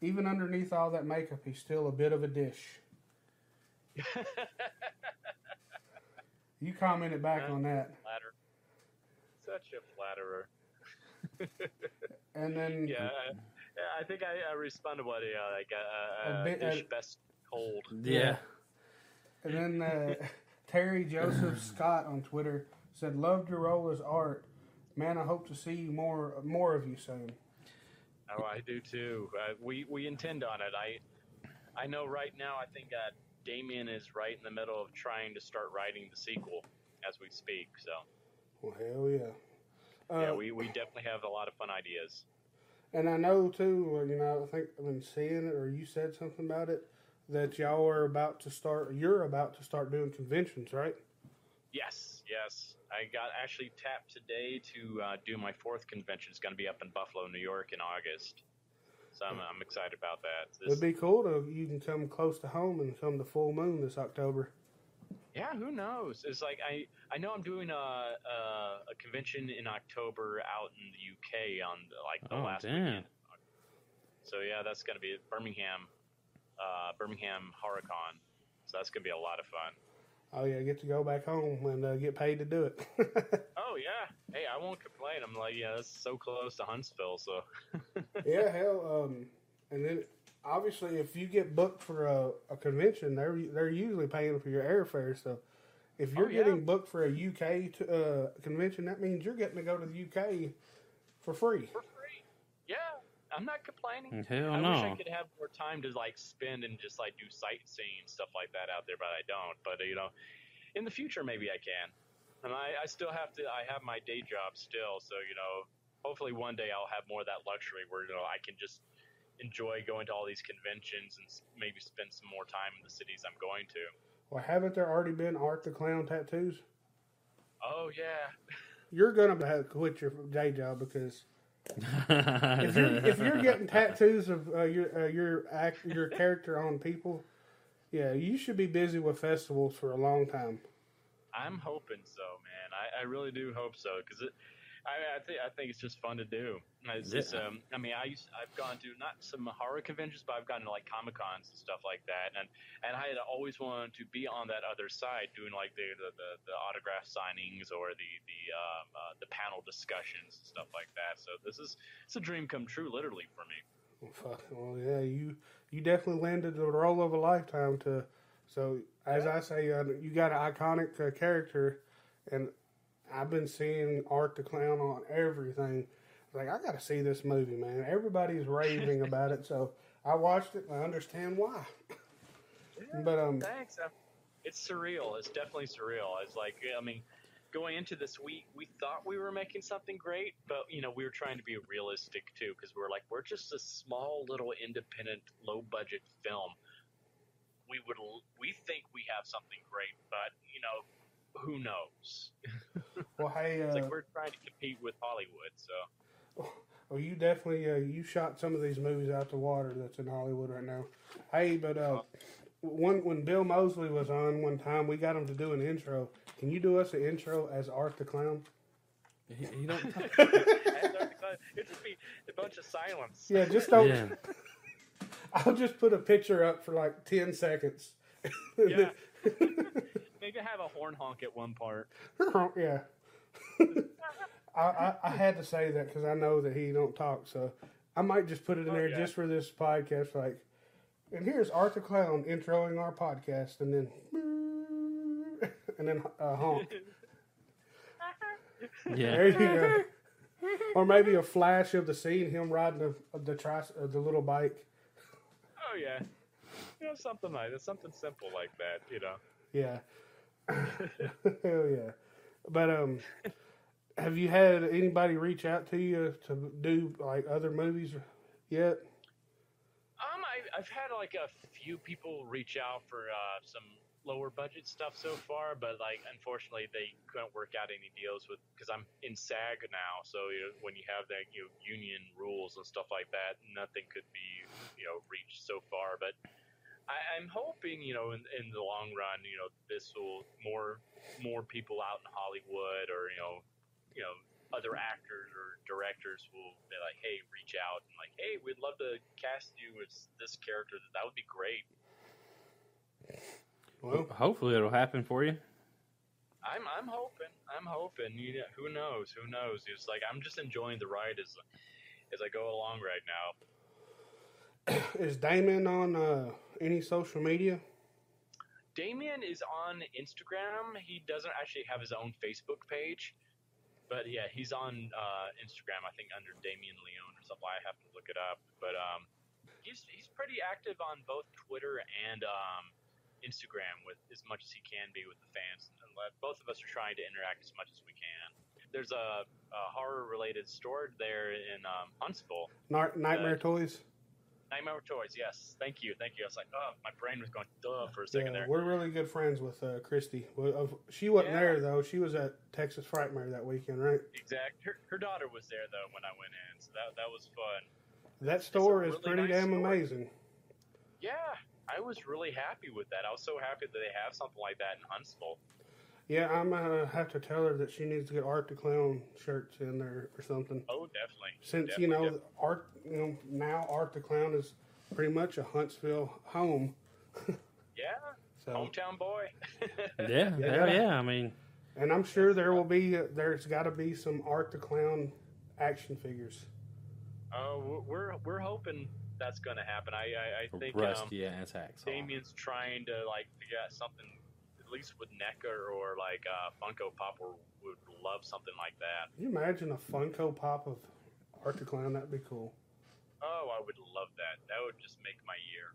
even underneath all that makeup, he's still a bit of a dish. You commented back on that, Flatter. Such a flatterer. and then Yeah, I, yeah, I think I, I responded what yeah, like uh, A uh, bit- dish uh, best cold. Yeah. And then uh, Terry Joseph Scott on Twitter said, "Loved your role as art, man. I hope to see more more of you soon." Oh, I do too. Uh, we we intend on it. I I know right now. I think uh, Damien is right in the middle of trying to start writing the sequel as we speak. So Well, hell yeah. Uh, yeah, we, we definitely have a lot of fun ideas. and I know too. You know, I think I've been seeing it, or you said something about it that y'all are about to start. You're about to start doing conventions, right? Yes, yes. I got actually tapped today to uh, do my fourth convention. It's going to be up in Buffalo, New York, in August. So I'm, I'm excited about that. This, It'd be cool to you can come close to home and come to Full Moon this October. Yeah, who knows? It's like I I know I'm doing a a, a convention in October out in the UK on like the Oh, last damn. weekend. So yeah, that's gonna be Birmingham, uh, Birmingham HorrorCon. So that's gonna be a lot of fun. Oh yeah, get to go back home and uh, get paid to do it. Oh yeah, hey, I won't complain. I'm like, yeah, that's so close to Huntsville. So yeah, hell. Um, and then obviously, if you get booked for a, a convention, they're they're usually paying for your airfare. So if you're Oh, yeah. getting booked for a UK to, uh, convention, that means you're getting to go to the UK for free. for I'm not complaining. Mm, hell I wish I could have more time to like spend and just like do sightseeing and stuff like that out there, but I don't. But you know, in the future maybe I can. And I, I still have to. I have my day job still, so you know, hopefully one day I'll have more of that luxury where you know I can just enjoy going to all these conventions and maybe spend some more time in the cities I'm going to. Well, haven't there already been Art the Clown tattoos? Oh yeah, you're gonna have to quit your day job because if you're if you're getting tattoos of uh, your uh, your act your character on people, yeah, you should be busy with festivals for a long time. I'm hoping so, man. I, I really do hope so because it. I, I think I think it's just fun to do. It's just, um, I mean, I used, I've gone to not some horror conventions, but I've gone to like comic cons and stuff like that, and and I had always wanted to be on that other side, doing like the the, the, the autograph signings or the the um, uh, the panel discussions and stuff like that. So this is it's a dream come true, literally for me. Well, fuck. Well, yeah, you you definitely landed the role of a lifetime. To so as I say, uh, you got an iconic uh, character, and I've been seeing Art the Clown on everything. Like I got to see this movie, man. Everybody's raving about it, so I watched it. and I understand why. But um, Thanks. Uh, It's surreal. It's definitely surreal. It's like I mean, going into this, week, we thought we were making something great, but you know we were trying to be realistic too because we are like we're just a small little independent, low budget film. We would we think we have something great, but you know who knows? well, hey, It's uh, like we're trying to compete with Hollywood. So well, you definitely uh, you shot some of these movies out the water that's in Hollywood right now. Hey, but uh, one when Bill Moseley was on one time, we got him to do an intro. Can you do us an intro as Art the Clown? he, he don't talk. it'd just be a bunch of silence. Yeah, just don't. yeah. I'll just put a picture up for like ten seconds. Yeah. Maybe have a horn honk at one part. yeah. I, I, I had to say that because I know that he don't talk, so I might just put it in Oh, there yeah. just for this podcast. Like, and here's Art the Clown introing our podcast, and then and then uh, honk. Yeah. There you go. Or maybe a flash of the scene, him riding the the tri- uh, the little bike. Oh yeah, you know something like that, something simple like that. You know. Yeah. Hell yeah. But um have you had anybody reach out to you to do like other movies yet? Um, I, I've had like a few people reach out for uh, some lower budget stuff so far, but like unfortunately they couldn't work out any deals with because I'm in SAG now. So you know, when you have that you know, union rules and stuff like that, nothing could be you know reached so far. But I, I'm hoping you know in, in the long run, you know this will more more people out in Hollywood or you know you know other actors or directors will be like, hey, reach out and like, hey, we'd love to cast you as this character. That would be great. Well, Hopefully it'll happen for you. I'm I'm hoping. I'm hoping. You know, who knows? Who knows? It's like I'm just enjoying the ride as as I go along right now. is Damon on uh, any social media? Damien is on Instagram. He doesn't actually have his own Facebook page, but yeah, he's on uh, Instagram. I think under Damien Leone or something. I have to look it up, but um, he's he's pretty active on both Twitter and um, Instagram with as much as he can be with the fans. And both of us are trying to interact as much as we can. There's a, a horror-related store there in um, Huntsville. Nightmare Toys? Nightmare Toys. Yes, thank you, thank you. I was like, oh, my brain was going duh for a second Yeah, there. we're really good friends with uh, Christy. Well, she wasn't Yeah. there though. She was at Texas Frightmare that weekend, right? Exact. Her, her daughter was there though when I went in, so that that was fun. That store is really pretty nice damn store. amazing. Yeah, I was really happy with that. I was so happy that they have something like that in Huntsville. Yeah, I'm gonna have to tell her that she needs to get Art the Clown shirts in there or something. Oh, definitely. Since Definitely, you know definitely. Art, you know now Art the Clown is pretty much a Huntsville home. yeah, So, hometown boy. Yeah, Yeah. hell yeah. I mean, and I'm sure there will be there's got to be some Art the Clown action figures. Oh, we're we're hoping that's going to happen. I I, I think um, rusty ass hacksaw. Damien's trying to like figure out something, at least with NECA or like uh, Funko Pop, or would love something like that. Can you imagine a Funko Pop of Art the Clown? That'd be cool. Oh, I would love that. That would just make my year.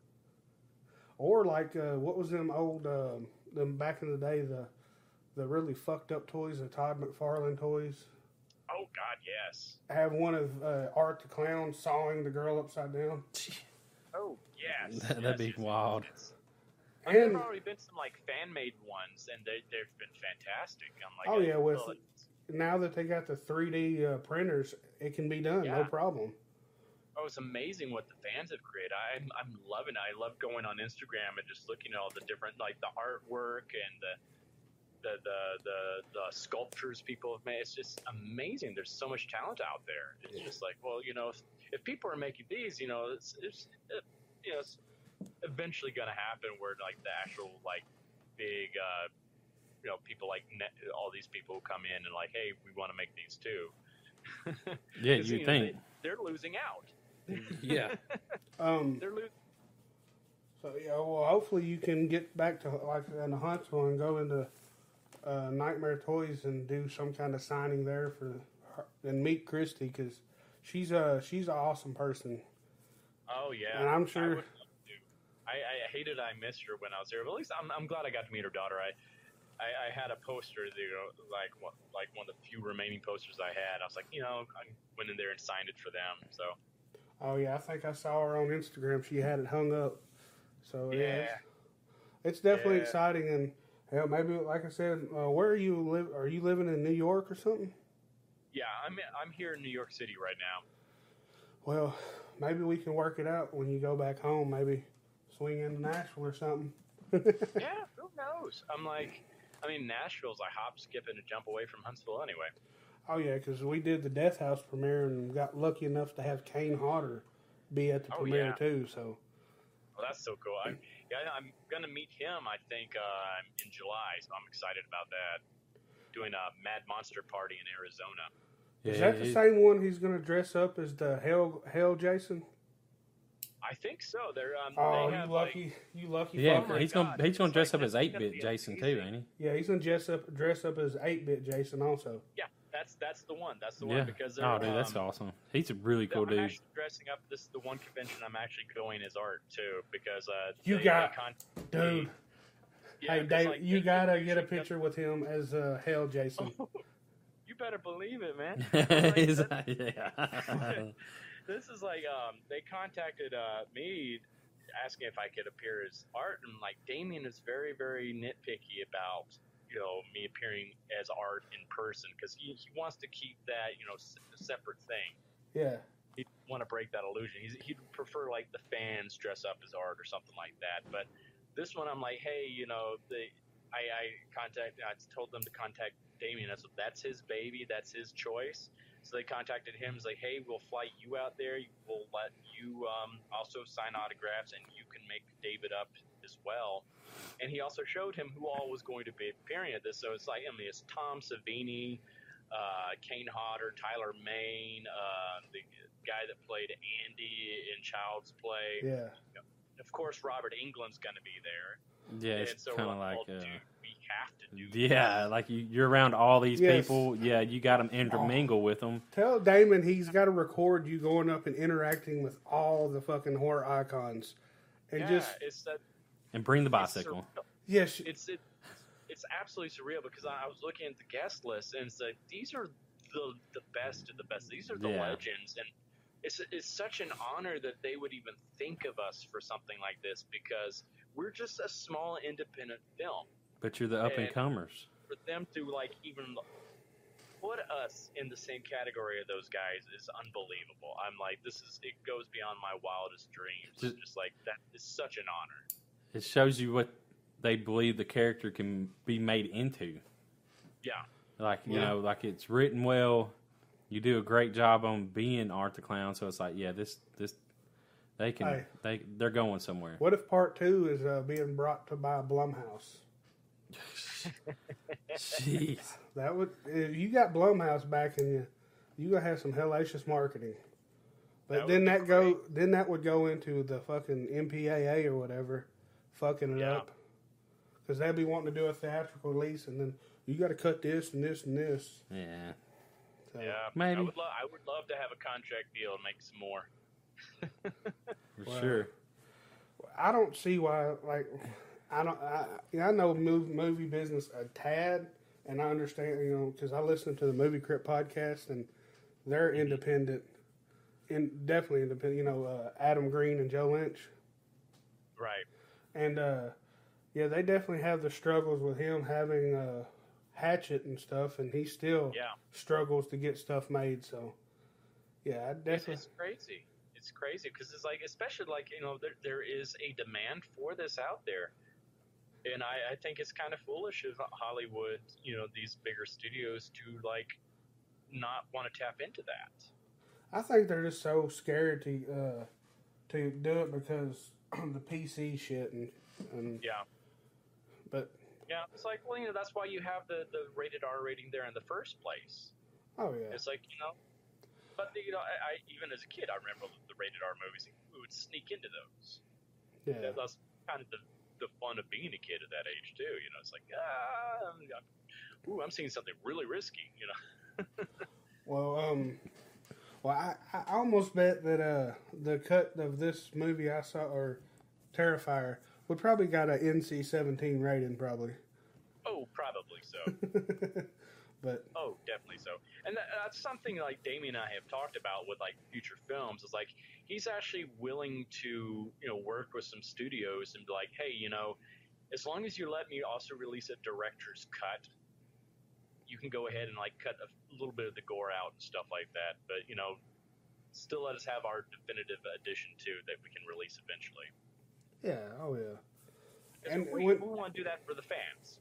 Or like uh, what was them old um them back in the day the the really fucked up toys, the Todd McFarlane toys. Oh God, yes. I Have one of uh, Art the Clown sawing the girl upside down. Oh yes. That'd yes, be yes, wild. yes. There And have already been some like fan made ones, and they they've been fantastic. I'm like, Oh, yeah, with- like- now that they got the 3D uh, printers, it can be done, no problem. Oh, it's amazing what the fans have created. I'm I'm loving it. I love going on Instagram and just looking at all the different like the artwork and the the the the, the sculptures people have made. It's just amazing. There's so much talent out there. It's Yeah. just like, well, you know, if, if people are making these, you know, it's it's it, you know, it's eventually going to happen where like the actual like big uh you know people like net, all these people who come in and like hey we want to make these too yeah you know, think? they, they're losing out Yeah. Um, they're losing so yeah, well, hopefully you can get back to like in the Huntsville and go into uh, Nightmare Toys and do some kind of signing there for her, and meet Christy because she's a she's an awesome person. Oh yeah, And I'm I sure- would love to. I, I hated I missed her when I was there, but at least I'm, I'm glad I got to meet her daughter. I, I, I had a poster, you know, like one, like one of the few remaining posters I had. I was like, you know, I went in there and signed it for them. So Oh yeah, I think I saw her on Instagram. She had it hung up. So yeah, yeah, it's, it's definitely Yeah. exciting. And hell, maybe like I said, uh, where are you live? Are you living in New York or something? yeah. I'm I'm here in New York City right now. Well, maybe we can work it out when you go back home. Maybe swing into Nashville or something. yeah, who knows? I'm like, I mean, Nashville's like hop, skip, and a jump away from Huntsville anyway. Oh yeah, because we did the Death House premiere and got lucky enough to have Kane Hodder be at the Oh, premiere yeah. too. So Well, that's so cool. I, yeah, I'm gonna meet him. I think uh, in July, so I'm excited about that. Doing a Mad Monster party in Arizona. is that the same one he's going to dress up as the Hell Hell Jason? I think so. They're um, Oh, they you lucky, like you lucky. Yeah, Oh my he's gonna God, he's gonna dress like up as eight bit be Jason too, amazing. ain't yeah, he's going to dress up dress up as eight bit Jason also. yeah, that's that's the one. That's the? Yeah. one because Oh, dude, that's um, awesome. He's a really cool I'm dude. dressing up. This is the one convention I'm actually going as art too because uh, You they- got- they con- Dude, yeah, hey 'cause, Dave, like, you gotta get a usually picture with him as uh, Hell Jason. you better believe it, man. Like, He's- that- yeah. this is like um, they contacted uh, me asking if I could appear as art, and like Damien is very very nitpicky about you know me appearing as art in person because he, he wants to keep that you know s- separate thing. Yeah, He'd want to break that illusion. He's, he'd prefer like the fans dress up as art or something like that. But this one, I'm like, hey, you know, the I, I contact I told them to contact Damien. That's that's his baby. That's his choice. So they contacted him. It's like, hey, we'll fly you out there. We'll let you um, also sign autographs, and you can make David up as well. And he also showed him who all was going to be appearing at this. So it's like, I mean, it's Tom Savini, uh, Kane Hodder, Tyler Mane, uh, the guy that played Andy in Child's Play. yeah. Of course, Robert Englund's going to be there. Yeah, and it's so kind of like, like, well, uh, dude, we have to do yeah, like you, you're around all these Yes. people. Yeah, you got them intermingle with them. Tell Damon he's got to record you going up and interacting with all the fucking horror icons, and yeah, just it's that and bring the it's bicycle. surreal. yes, It's it, it's absolutely surreal because I, I was looking at the guest list and it's like these are the the best of the best. These are the Yeah. legends, and it's it's such an honor that they would even think of us for something like this because we're just a small independent film. But you're the up and And- comers. For them to like even put us in the same category of those guys is unbelievable. I'm like, this is it goes beyond my wildest dreams. Just- just like that is such an honor. It shows you what they believe the character can be made into. Yeah. Like you Yeah. know, like it's written well. You do a great job on being Art the Clown, so it's like, yeah, this this they can Hey. they they're going somewhere. what if part two is uh, being brought to by Blumhouse? Jeez. That would if you got Blumhouse backing you, you gonna have some hellacious marketing. But That then that go then that would go into the fucking MPAA or whatever, fucking it Yeah. up. Because they'd be wanting to do a theatrical release, and then you got to cut this and this and this. Yeah. So, Yeah, Maybe. I would, lo- I would love to have a contract deal and make some more. For Wow. sure. I don't see why. Like, I don't. I, I know movie, movie business a tad, and I understand. You know, because I listen to the Movie Crypt podcast, and they're independent, and definitely independent. You know, uh, Adam Green and Joe Lynch, Right. and uh, yeah, they definitely have the struggles with him having a Hatchet and stuff, and he still Yeah. struggles to get stuff made. So, yeah, I definitely. it's crazy. It's crazy because it's like, especially like you know, there there is a demand for this out there, and I, I think it's kind of foolish of Hollywood, you know, these bigger studios to like not want to tap into that. I think they're just so scared to uh, to do it because the PC shit and and Yeah. but Yeah, it's like well, you know, that's why you have the the rated R rating there in the first place. oh yeah, It's like you know, but you know, I, I even as a kid, I remember the rated R movies. We would sneak into those. yeah. That's kind of the the fun of being a kid at that age too. You know, it's like ah, I'm, ooh, I'm seeing something really risky. You know. Well, um, well, I, I almost bet that uh the cut of this movie I saw or Terrifier would probably got a NC seventeen rating probably, Oh, probably so. but Oh, definitely so. And that, that's something like Damien and I have talked about with like future films. Is like he's actually willing to you know work with some studios and be like, hey, you know, as long as you let me also release a director's cut, you can go ahead and like cut a little bit of the gore out and stuff like that. But you know, still let us have our definitive edition too that we can release eventually. yeah, oh yeah. And we, when- we want to do that for the fans.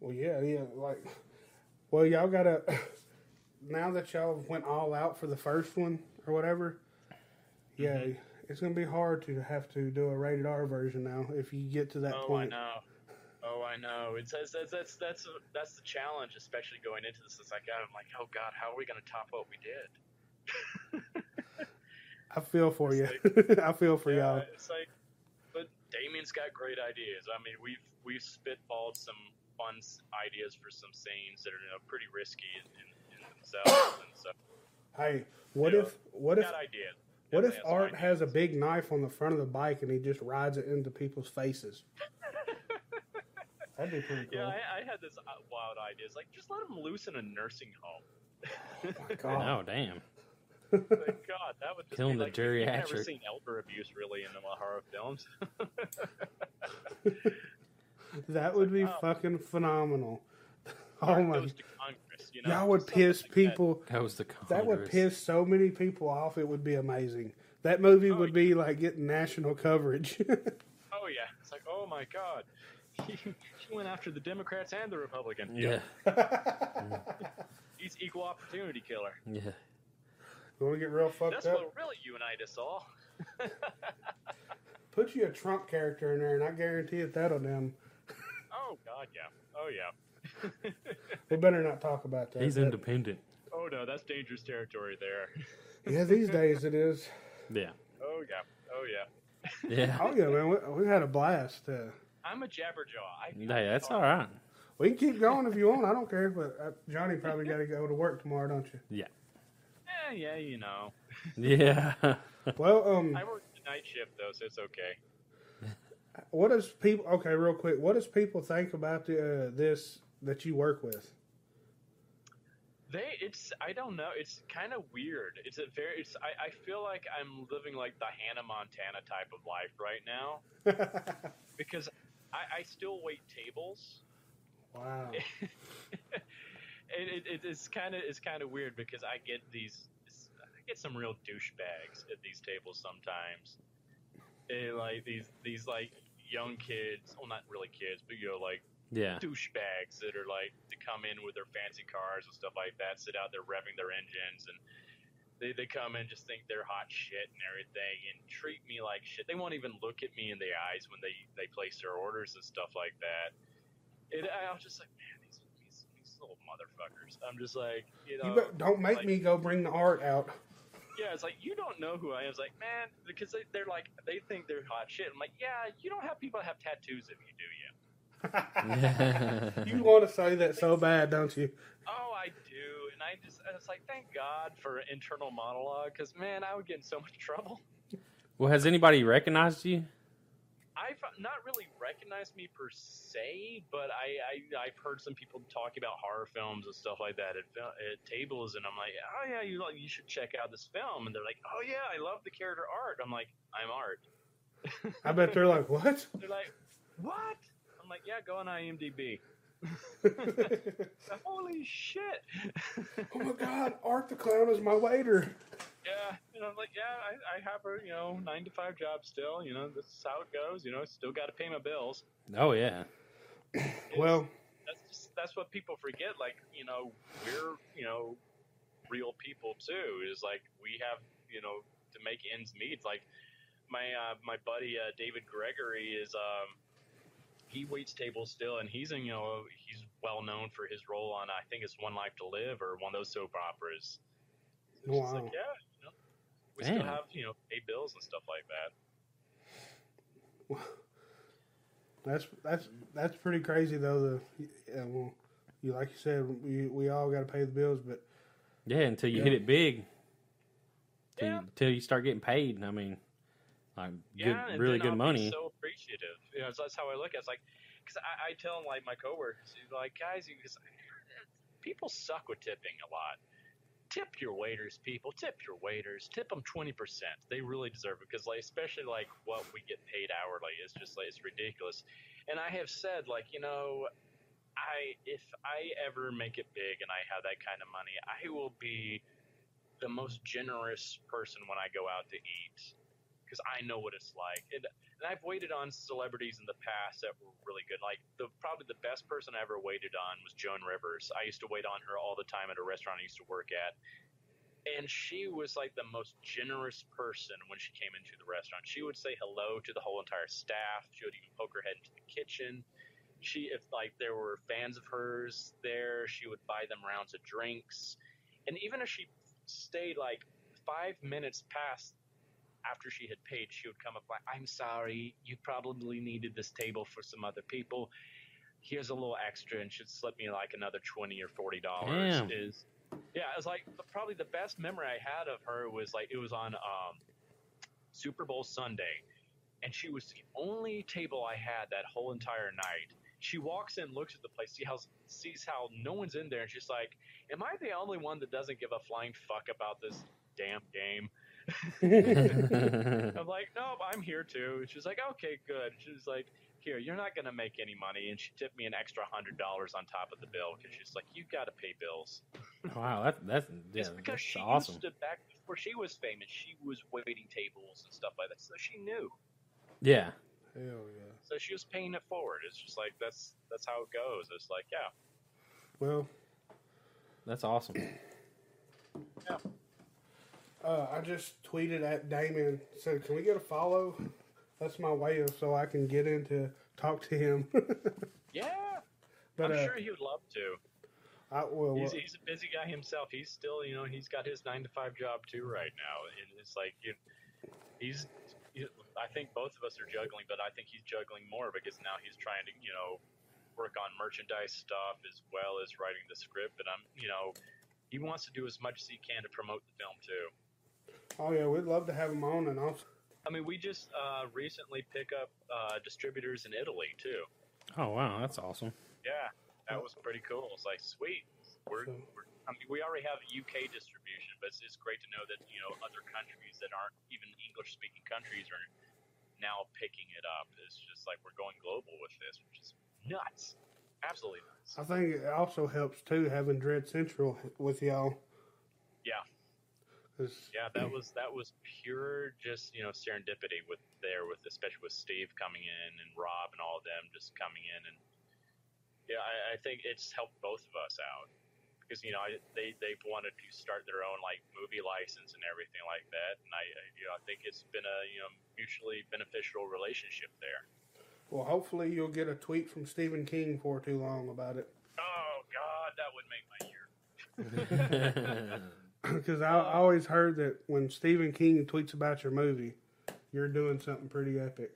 Well, yeah, yeah, like, well, y'all gotta now that y'all went all out for the first one or whatever. Yeah, Mm-hmm. it's gonna be hard to have to do a rated R version now if you get to that point. oh, point. I know. Oh, I know. It's that's that's that's that's, that's the challenge, especially going into this. It's like I'm like, oh God, how are we to top what we did? I feel for you. I feel for yeah, y'all. it's like, but Damien's got great ideas. I mean, we've we've spitballed some fun ideas for some scenes that are you know, pretty risky in, in, in themselves, and so Hey, what Yeah. if what if got ideas. what if Art some has a big knife on the front of the bike and he just rides it into people's faces? That'd be pretty cool. Yeah, I, I had this uh, wild idea. It's like just let him loose in a nursing home. God. Oh damn! Like, God, that would just Killing be the like, You've never geriatric. seen elder abuse really in the horror films. That would be Oh. fucking phenomenal. Oh my! goes Congress, you know. Y'all would piss like that. people. Goes the That would piss so many people off. It would be amazing. That movie Oh, would be like getting national coverage. Oh yeah, it's like oh my God, he, he went after the Democrats and the Republicans. Yeah, He's equal opportunity killer. yeah. you want to get real fucked That's up? what really unite us all. Put you a Trump character in there, and I guarantee it that'll them. God, yeah. Oh yeah. We better not talk about that. He's That- independent. oh no, that's dangerous territory there. Yeah, these days it is. Yeah, Oh yeah. Oh yeah. yeah. Oh yeah, man, we, we had a blast. Uh, I'm a jabberjaw. I Hey, that's all right. we can keep going if you want. I don't care. But uh, Johnny probably got to go to work tomorrow, don't you? Yeah, Eh, yeah, you know. yeah. Well, um, I work the night shift though, so it's okay. What does people? Okay, real quick, what does people think about the, uh, this that you work with? They, it's, I don't know. It's kind of weird. It's a very, it's, I, I feel like I'm living like the Hannah Montana type of life right now because I, I still wait tables. wow. it, it, it, it's kind of, it's kind of weird because I get these, I get some real douchebags at these tables sometimes. And like these, these like young kids, well, not really kids, but you know, like Yeah. douchebags that are like to come in with their fancy cars and stuff like that, sit out there revving their engines, and they, they come in just think they're hot shit and everything, and treat me like shit. They won't even look at me in the eyes when they they place their orders and stuff like that. It, I was just like, man, these these, these little motherfuckers. I'm just like, you know, You bet, don't make like- me go bring the art out. Yeah, it's like you don't know who I am. It's like, man, because they, they're like they think they're hot shit. I'm like, yeah, you don't have people that have tattoos if you do, you. you want to say that so bad, don't you? Oh, I do, and I just and it's like, thank God for internal monologue, because man, I would get in so much trouble. Well, has anybody recognized you? I've not really recognized me per se, but I, I I've heard some people talking about horror films and stuff like that at, at tables, and I'm like, oh yeah, you you should check out this film, and they're like, oh yeah, I love the character art. I'm like, I'm art. I bet they're like, what? They're like, what? I'm like, yeah, go on IMDb. Holy shit! oh my god, Art the Clown is my waiter. Yeah, you know, like yeah, I, I have a you know nine to five job still. You know, this is how it goes. You know, still got to pay my bills. Oh yeah. Well, That's just, that's what people forget. Like you know, we're you know real people too. Is like we have you know to make ends meet. Like my uh, my buddy uh, David Gregory is um he waits tables still, and he's in you know he's well known for his role on I think it's One Life to Live or one of those soap operas. Wow. like yeah, you know, we Damn. still have you know pay bills and stuff like that. that's that's that's pretty crazy though. The yeah, well, you like you said, we we all got to pay the bills, but Yeah, until you Yeah. hit it big. Till, Yeah. you, till you start getting paid. I mean, like Yeah, good, and really good I'll money. be so appreciative. You know, so that's how I look at it. It's like, because I, I tell like my coworkers, like, guys, you because people suck with tipping a lot. Tip your waiters, people. Tip your waiters. Tip them twenty percent. They really deserve it because, like, especially like what we get paid hourly is just like it's ridiculous. And I have said, like, you know, I if I ever make it big and I have that kind of money, I will be the most generous person when I go out to eat because I know what it's like. And, and I've waited on celebrities in the past that were really good. Like the probably the best person I ever waited on was Joan Rivers. I used to wait on her all the time at a restaurant I used to work at. And she was like the most generous person when she came into the restaurant. She would say hello to the whole entire staff. She would even poke her head into the kitchen. She, if like there were fans of hers there, she would buy them rounds of drinks. And even if she stayed like five minutes past after she had paid, she would come up like, "I'm sorry, you probably needed this table for some other people. Here's a little extra," and she'd slip me like another twenty or forty dollars. Damn. Is yeah, it was like probably the best memory I had of her was like it was on um, Super Bowl Sunday, and she was the only table I had that whole entire night. She walks in, looks at the place, see how sees how no one's in there, and she's like, "Am I the only one that doesn't give a flying fuck about this damn game?" I'm like, nope, I'm here too. She's like, okay, good. She's like, here, you're not gonna make any money, and she tipped me an extra hundred dollars on top of the bill because she's like, you got to pay bills. wow, that, that's yeah, It's because that's she awesome. used to back before she was famous. She was waiting tables and stuff like that, so she knew. Yeah, hell yeah. So she was paying it forward. It's just like that's that's how it goes. It's like, yeah, Well, that's awesome. Uh, I just tweeted at Damon said, "Can we get a follow?" That's my way of so I can get in to talk to him. yeah. but I'm uh, sure he would love to. I well, He's, he's a busy guy himself. He's still, you know, he's got his nine to five job too right now, and it's like you, he's. I think both of us are juggling, but I think he's juggling more because now he's trying to, you know, work on merchandise stuff as well as writing the script. And I'm, you know, he wants to do as much as he can to promote the film too. Oh yeah, we'd love to have him on, and also I mean, we just uh, recently pick up uh, distributors in Italy too. Oh wow, that's awesome. Yeah, that was pretty cool. It's like sweet. We're, So- we're I mean, we already have UK distribution, but it's, it's great to know that you know other countries that aren't even English-speaking countries are now picking it up. It's just like we're going global with this, which is nuts, absolutely nuts. I think it also helps too having Dread Central with y'all. Yeah. 'Cause- Yeah, that was that was pure just you know serendipity with there with especially with Steve coming in and Rob and all of them just coming in and yeah, I, I think it's helped both of us out because you know I, they they've wanted to start their own like movie license and everything like that, and I I- you know I think it's been a you know mutually beneficial relationship there. well, hopefully you'll get a tweet from Stephen King for too long about it. Oh God, that would make my year. Because I, I always heard that when Stephen King tweets about your movie, you're doing something pretty epic.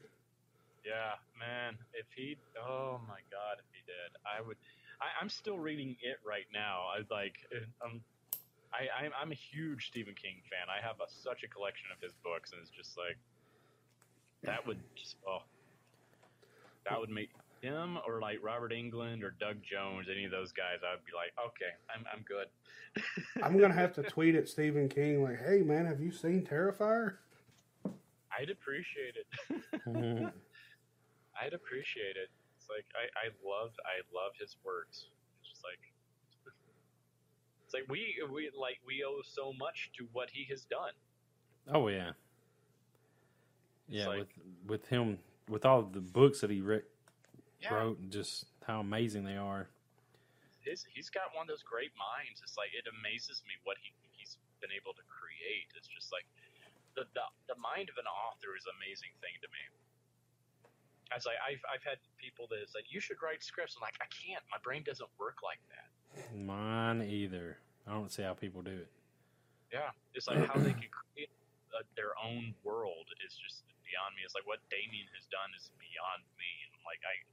Yeah, man. If he, oh my God, if he did, I would. I, I'm still reading it right now. I like. Um, I, I'm, I'm a huge Stephen King fan. I have a, such a collection of his books, and it's just like that would just oh, that would make him or like Robert Englund or Doug Jones, any of those guys. I'd be like, okay, I'm, I'm good. I'm gonna have to tweet at Stephen King like, "Hey man, have you seen Terrifier?" I'd appreciate it. I'd appreciate it. It's like I, I love I love his words. It's just like it's like we we like we owe so much to what he has done. Oh yeah, yeah. like- with with him, with all the books that he re- Yeah. wrote, and just how amazing they are. his he's got one of those great minds. It's like it amazes me what he he's been able to create. It's just like the the, the mind of an author is an amazing thing to me. Like I've I've had people that like you should write scripts. I'm like I can't. My brain doesn't work like that. Mine either. I don't see how people do it. Yeah, it's like how they can create uh, their own world is just beyond me. It's like what Damien has done is beyond me. And like I,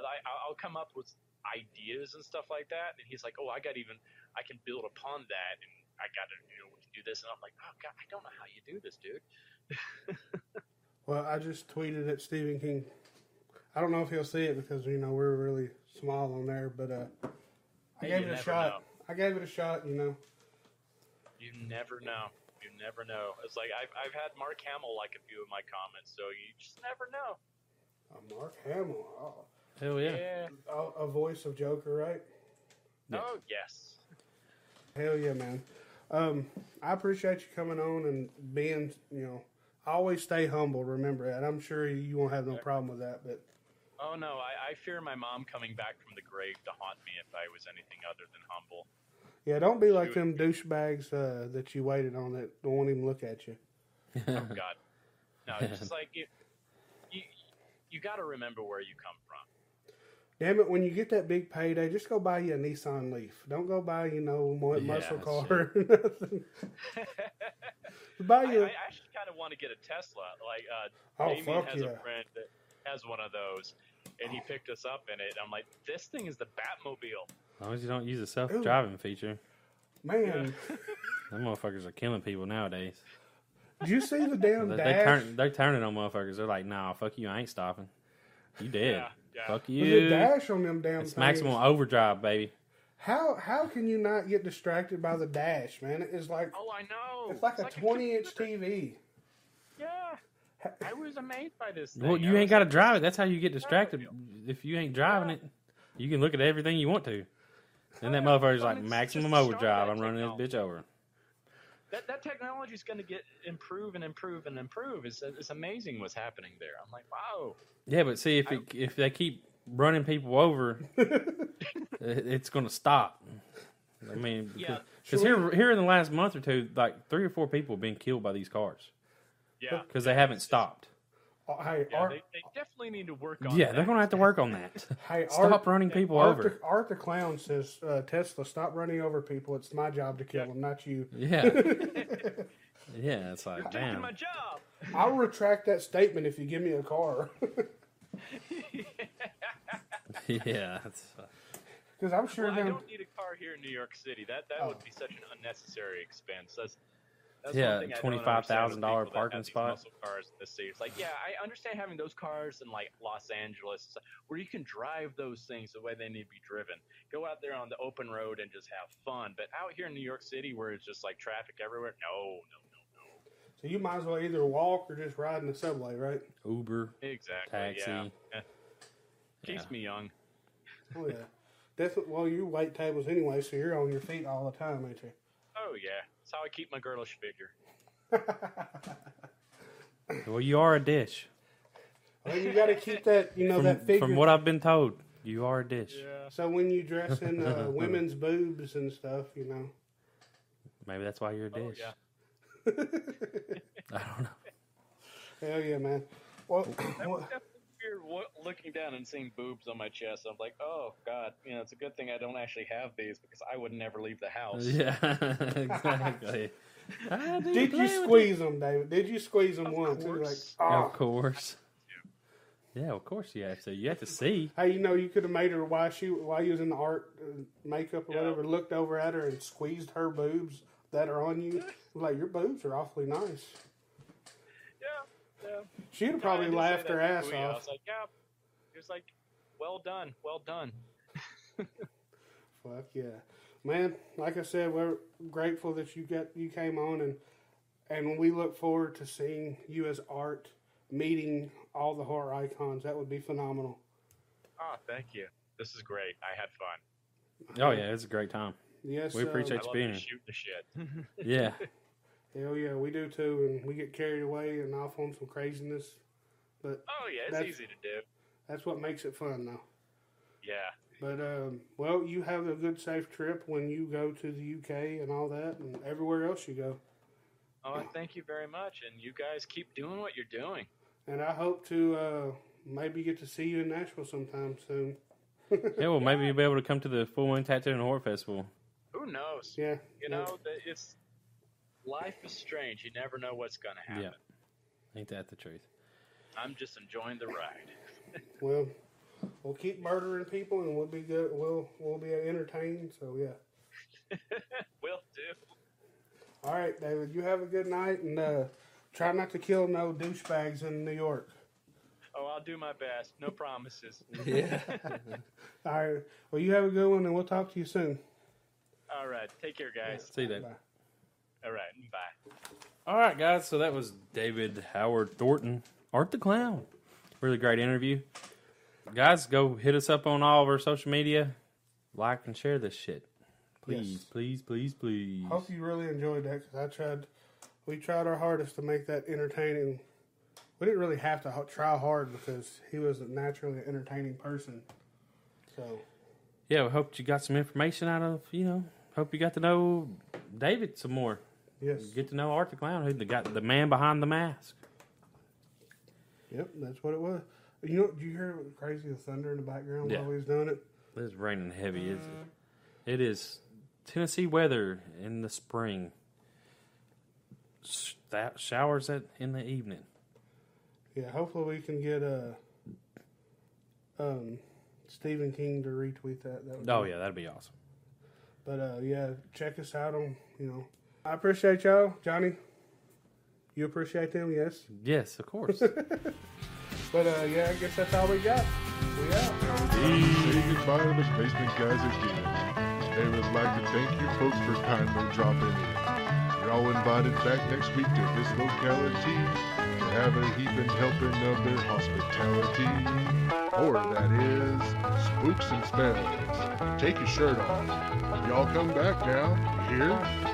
I I'll come up with ideas and stuff like that, and he's like, oh, I got even I can build upon that, and I got to you know we can do this, and I'm like, oh god, I don't know how you do this, dude. Well, I just tweeted at Stephen King. I don't know if he'll see it because you know we're really small on there, but uh, I Hey, gave it a shot. know. I gave it a shot. You know, You never know. You never know. It's like I've I've had Mark Hamill like a few of my comments, so you just never know. uh, Mark Hamill, Hell yeah. oh, a, a voice of Joker, right? Oh yes. Hell yeah, man. Um, I appreciate you coming on and being, you know, always stay humble. Remember that. I'm sure you won't have no problem with that. But Oh no, I, I fear my mom coming back from the grave to haunt me if I was anything other than humble. yeah, don't be like Shoot. them douchebags uh, that you waited on that won't even look at you. Oh God, no, it's just like you, you, you got to remember where you come from. Damn it! When you get that big payday, just go buy you a Nissan Leaf. Don't go buy, you know, mu- Yeah, muscle car. or nothing. buy I, you. I actually kind of want to get a Tesla. Like, uh, oh Damien fuck has yeah! a friend that has one of those, and he picked us up in it. I'm like, this thing is the Batmobile. As long as you don't use the self-driving feature. Man, Them motherfuckers are killing people nowadays. Do you see the damn They, they dash? turn, they're turning on motherfuckers. They're like, nah, fuck you, I ain't stopping. You dead. Yeah, yeah. Fuck Was you. it dash on them damn It's things? maximum overdrive, baby. How how can you not get distracted by the dash, man? It's like Oh, I know. it's like a twenty inch. TV. Yeah, I was amazed by this. Thing. Well, you was ain't got to like, drive it. That's how you get distracted. If you ain't driving it, you can look at everything you want to. And that Yeah, motherfucker's like maximum overdrive. I'm running this bitch over. That that technology is going to get improve and improve and improve. It's it's amazing what's happening there. I'm like, wow. Yeah, but see if it, if they keep running people over, it, it's going to stop. I mean, Yeah. because here here in the last month or two, like three or four people have been killed by these cars Yeah, because they haven't stopped. Oh, hey, yeah. Art, They, they definitely need to work on. Yeah, that. they're going to have to work on that. hey, Stop Art, running uh, people Art over. the, Art the clown says, uh, Tesla, stop running over people. It's my job to kill them, not you. Yeah, yeah. It's like Taking damn. my job. I'll retract that statement if you give me a car. Yeah, that's, uh, Because I'm sure well, I don't need a car here in New York City. That that Oh. would be such an unnecessary expense. That's, that's Yeah, one thing I don't understand with $25,000 people that have parking spot. Muscle cars in the city. It's like, yeah, I understand having those cars in like Los Angeles, where you can drive those things the way they need to be driven. Go out there on the open road and just have fun. But out here in New York City, where it's just like traffic everywhere, no, no, no, no. So you might as well either walk or just ride in the subway, right? Uber. Exactly. Taxi. Yeah. Keeps Yeah. me young. Oh yeah. Definitely. Well, you wait tables anyway, so you're on your feet all the time, ain't you? Oh yeah, that's how I keep my girlish figure. Well, you are a dish. Well, you got to keep that, you know, From, that figure. from what I've been told, you are a dish. Yeah. so when you dress in uh, women's boobs and stuff, you know. Maybe that's why you're a Oh dish. yeah. I don't know. Hell yeah, man. Well, That well, weird wa- looking down and seeing boobs on my chest. I'm like, oh god, you know, it's a good thing I don't actually have these because I would never leave the house. Yeah, exactly. I did you squeeze them, David? Did you squeeze them Of once? And like, course. it. oh. Of course. Yeah, of course you have to. You have to see. Hey, you know, you could have made her while she while you was in the art uh, makeup or Yeah. whatever, looked over at her and squeezed her boobs that are on you. Like your boobs are awfully nice. Yeah, yeah. She'd have probably did laughed her ass Kuya. I off. was like, yeah. He was like, well done, well done. Fuck yeah, man! Like I said, we're grateful that you got you came on, and and we look forward to seeing you as art meeting all the horror icons. That would be phenomenal. Oh, thank you. This is great. I had fun. Oh yeah, it's a great time. Yes, We uh, appreciate I you love being to here. shoot the shit. Yeah, Hell yeah, we do too, and we get carried away and off on some craziness. But Oh yeah, it's That's- easy to do. that's what makes it fun, though. Yeah. But um, well, you have a good, safe trip when you go to the UK and all that, and everywhere else you go. Oh, thank you very much, and you guys keep doing what you're doing. And I hope to uh, maybe get to see you in Nashville sometime soon. yeah. Well, maybe you'll be able to come to the Full Moon Tattoo and Horror Festival. Who knows? Yeah, You know, it's life is strange. You never know what's going to happen. Yeah. Ain't that the truth? I'm just enjoying the ride. Well, we'll keep murdering people, and we'll be good. We'll we'll be entertained. So yeah. Will do. All right, David. You have a good night, and uh, try not to kill no douchebags in New York. Oh, I'll do my best. No promises. Yeah. All right. Well, you have a good one, and we'll talk to you soon. All right. Take care, guys. See you then. Bye. All right. Bye. All right, guys. So that was David Howard Thornton, Art the Clown. Really great interview. Guys, go hit us up on all of our social media. Like and share this shit. Please, Yes. please, please, please. Hope you really enjoyed that because I tried. We tried our hardest to make that entertaining. We didn't really have to ho- try hard because he was a naturally entertaining person. So Yeah, we hope you got some information out of, you know, hope you got to know David some more. Yes, Get to know Art the Clown, who the got the man behind the mask. yep, that's what it was. You know, did you hear crazy the thunder in the background Yeah. while he was doing it? It's raining heavy, is it? It is Tennessee weather in the spring. That showers at in the evening. Yeah, hopefully we can get uh, um, Stephen King to retweet that. that Oh be- yeah, that'd be awesome. But uh, yeah, check us out on you know. I appreciate y'all, Johnny. You appreciate them, yes. Yes, of course. But uh, yeah, I guess that's all we got. We out. Say goodbye to the basement guys again. They would like to thank you folks for kindly dropping in. You're all invited back next week to this locality to have a heaping helping of their hospitality. Or that is, spooks and spells. Take your shirt off. Y'all come back now. You hear?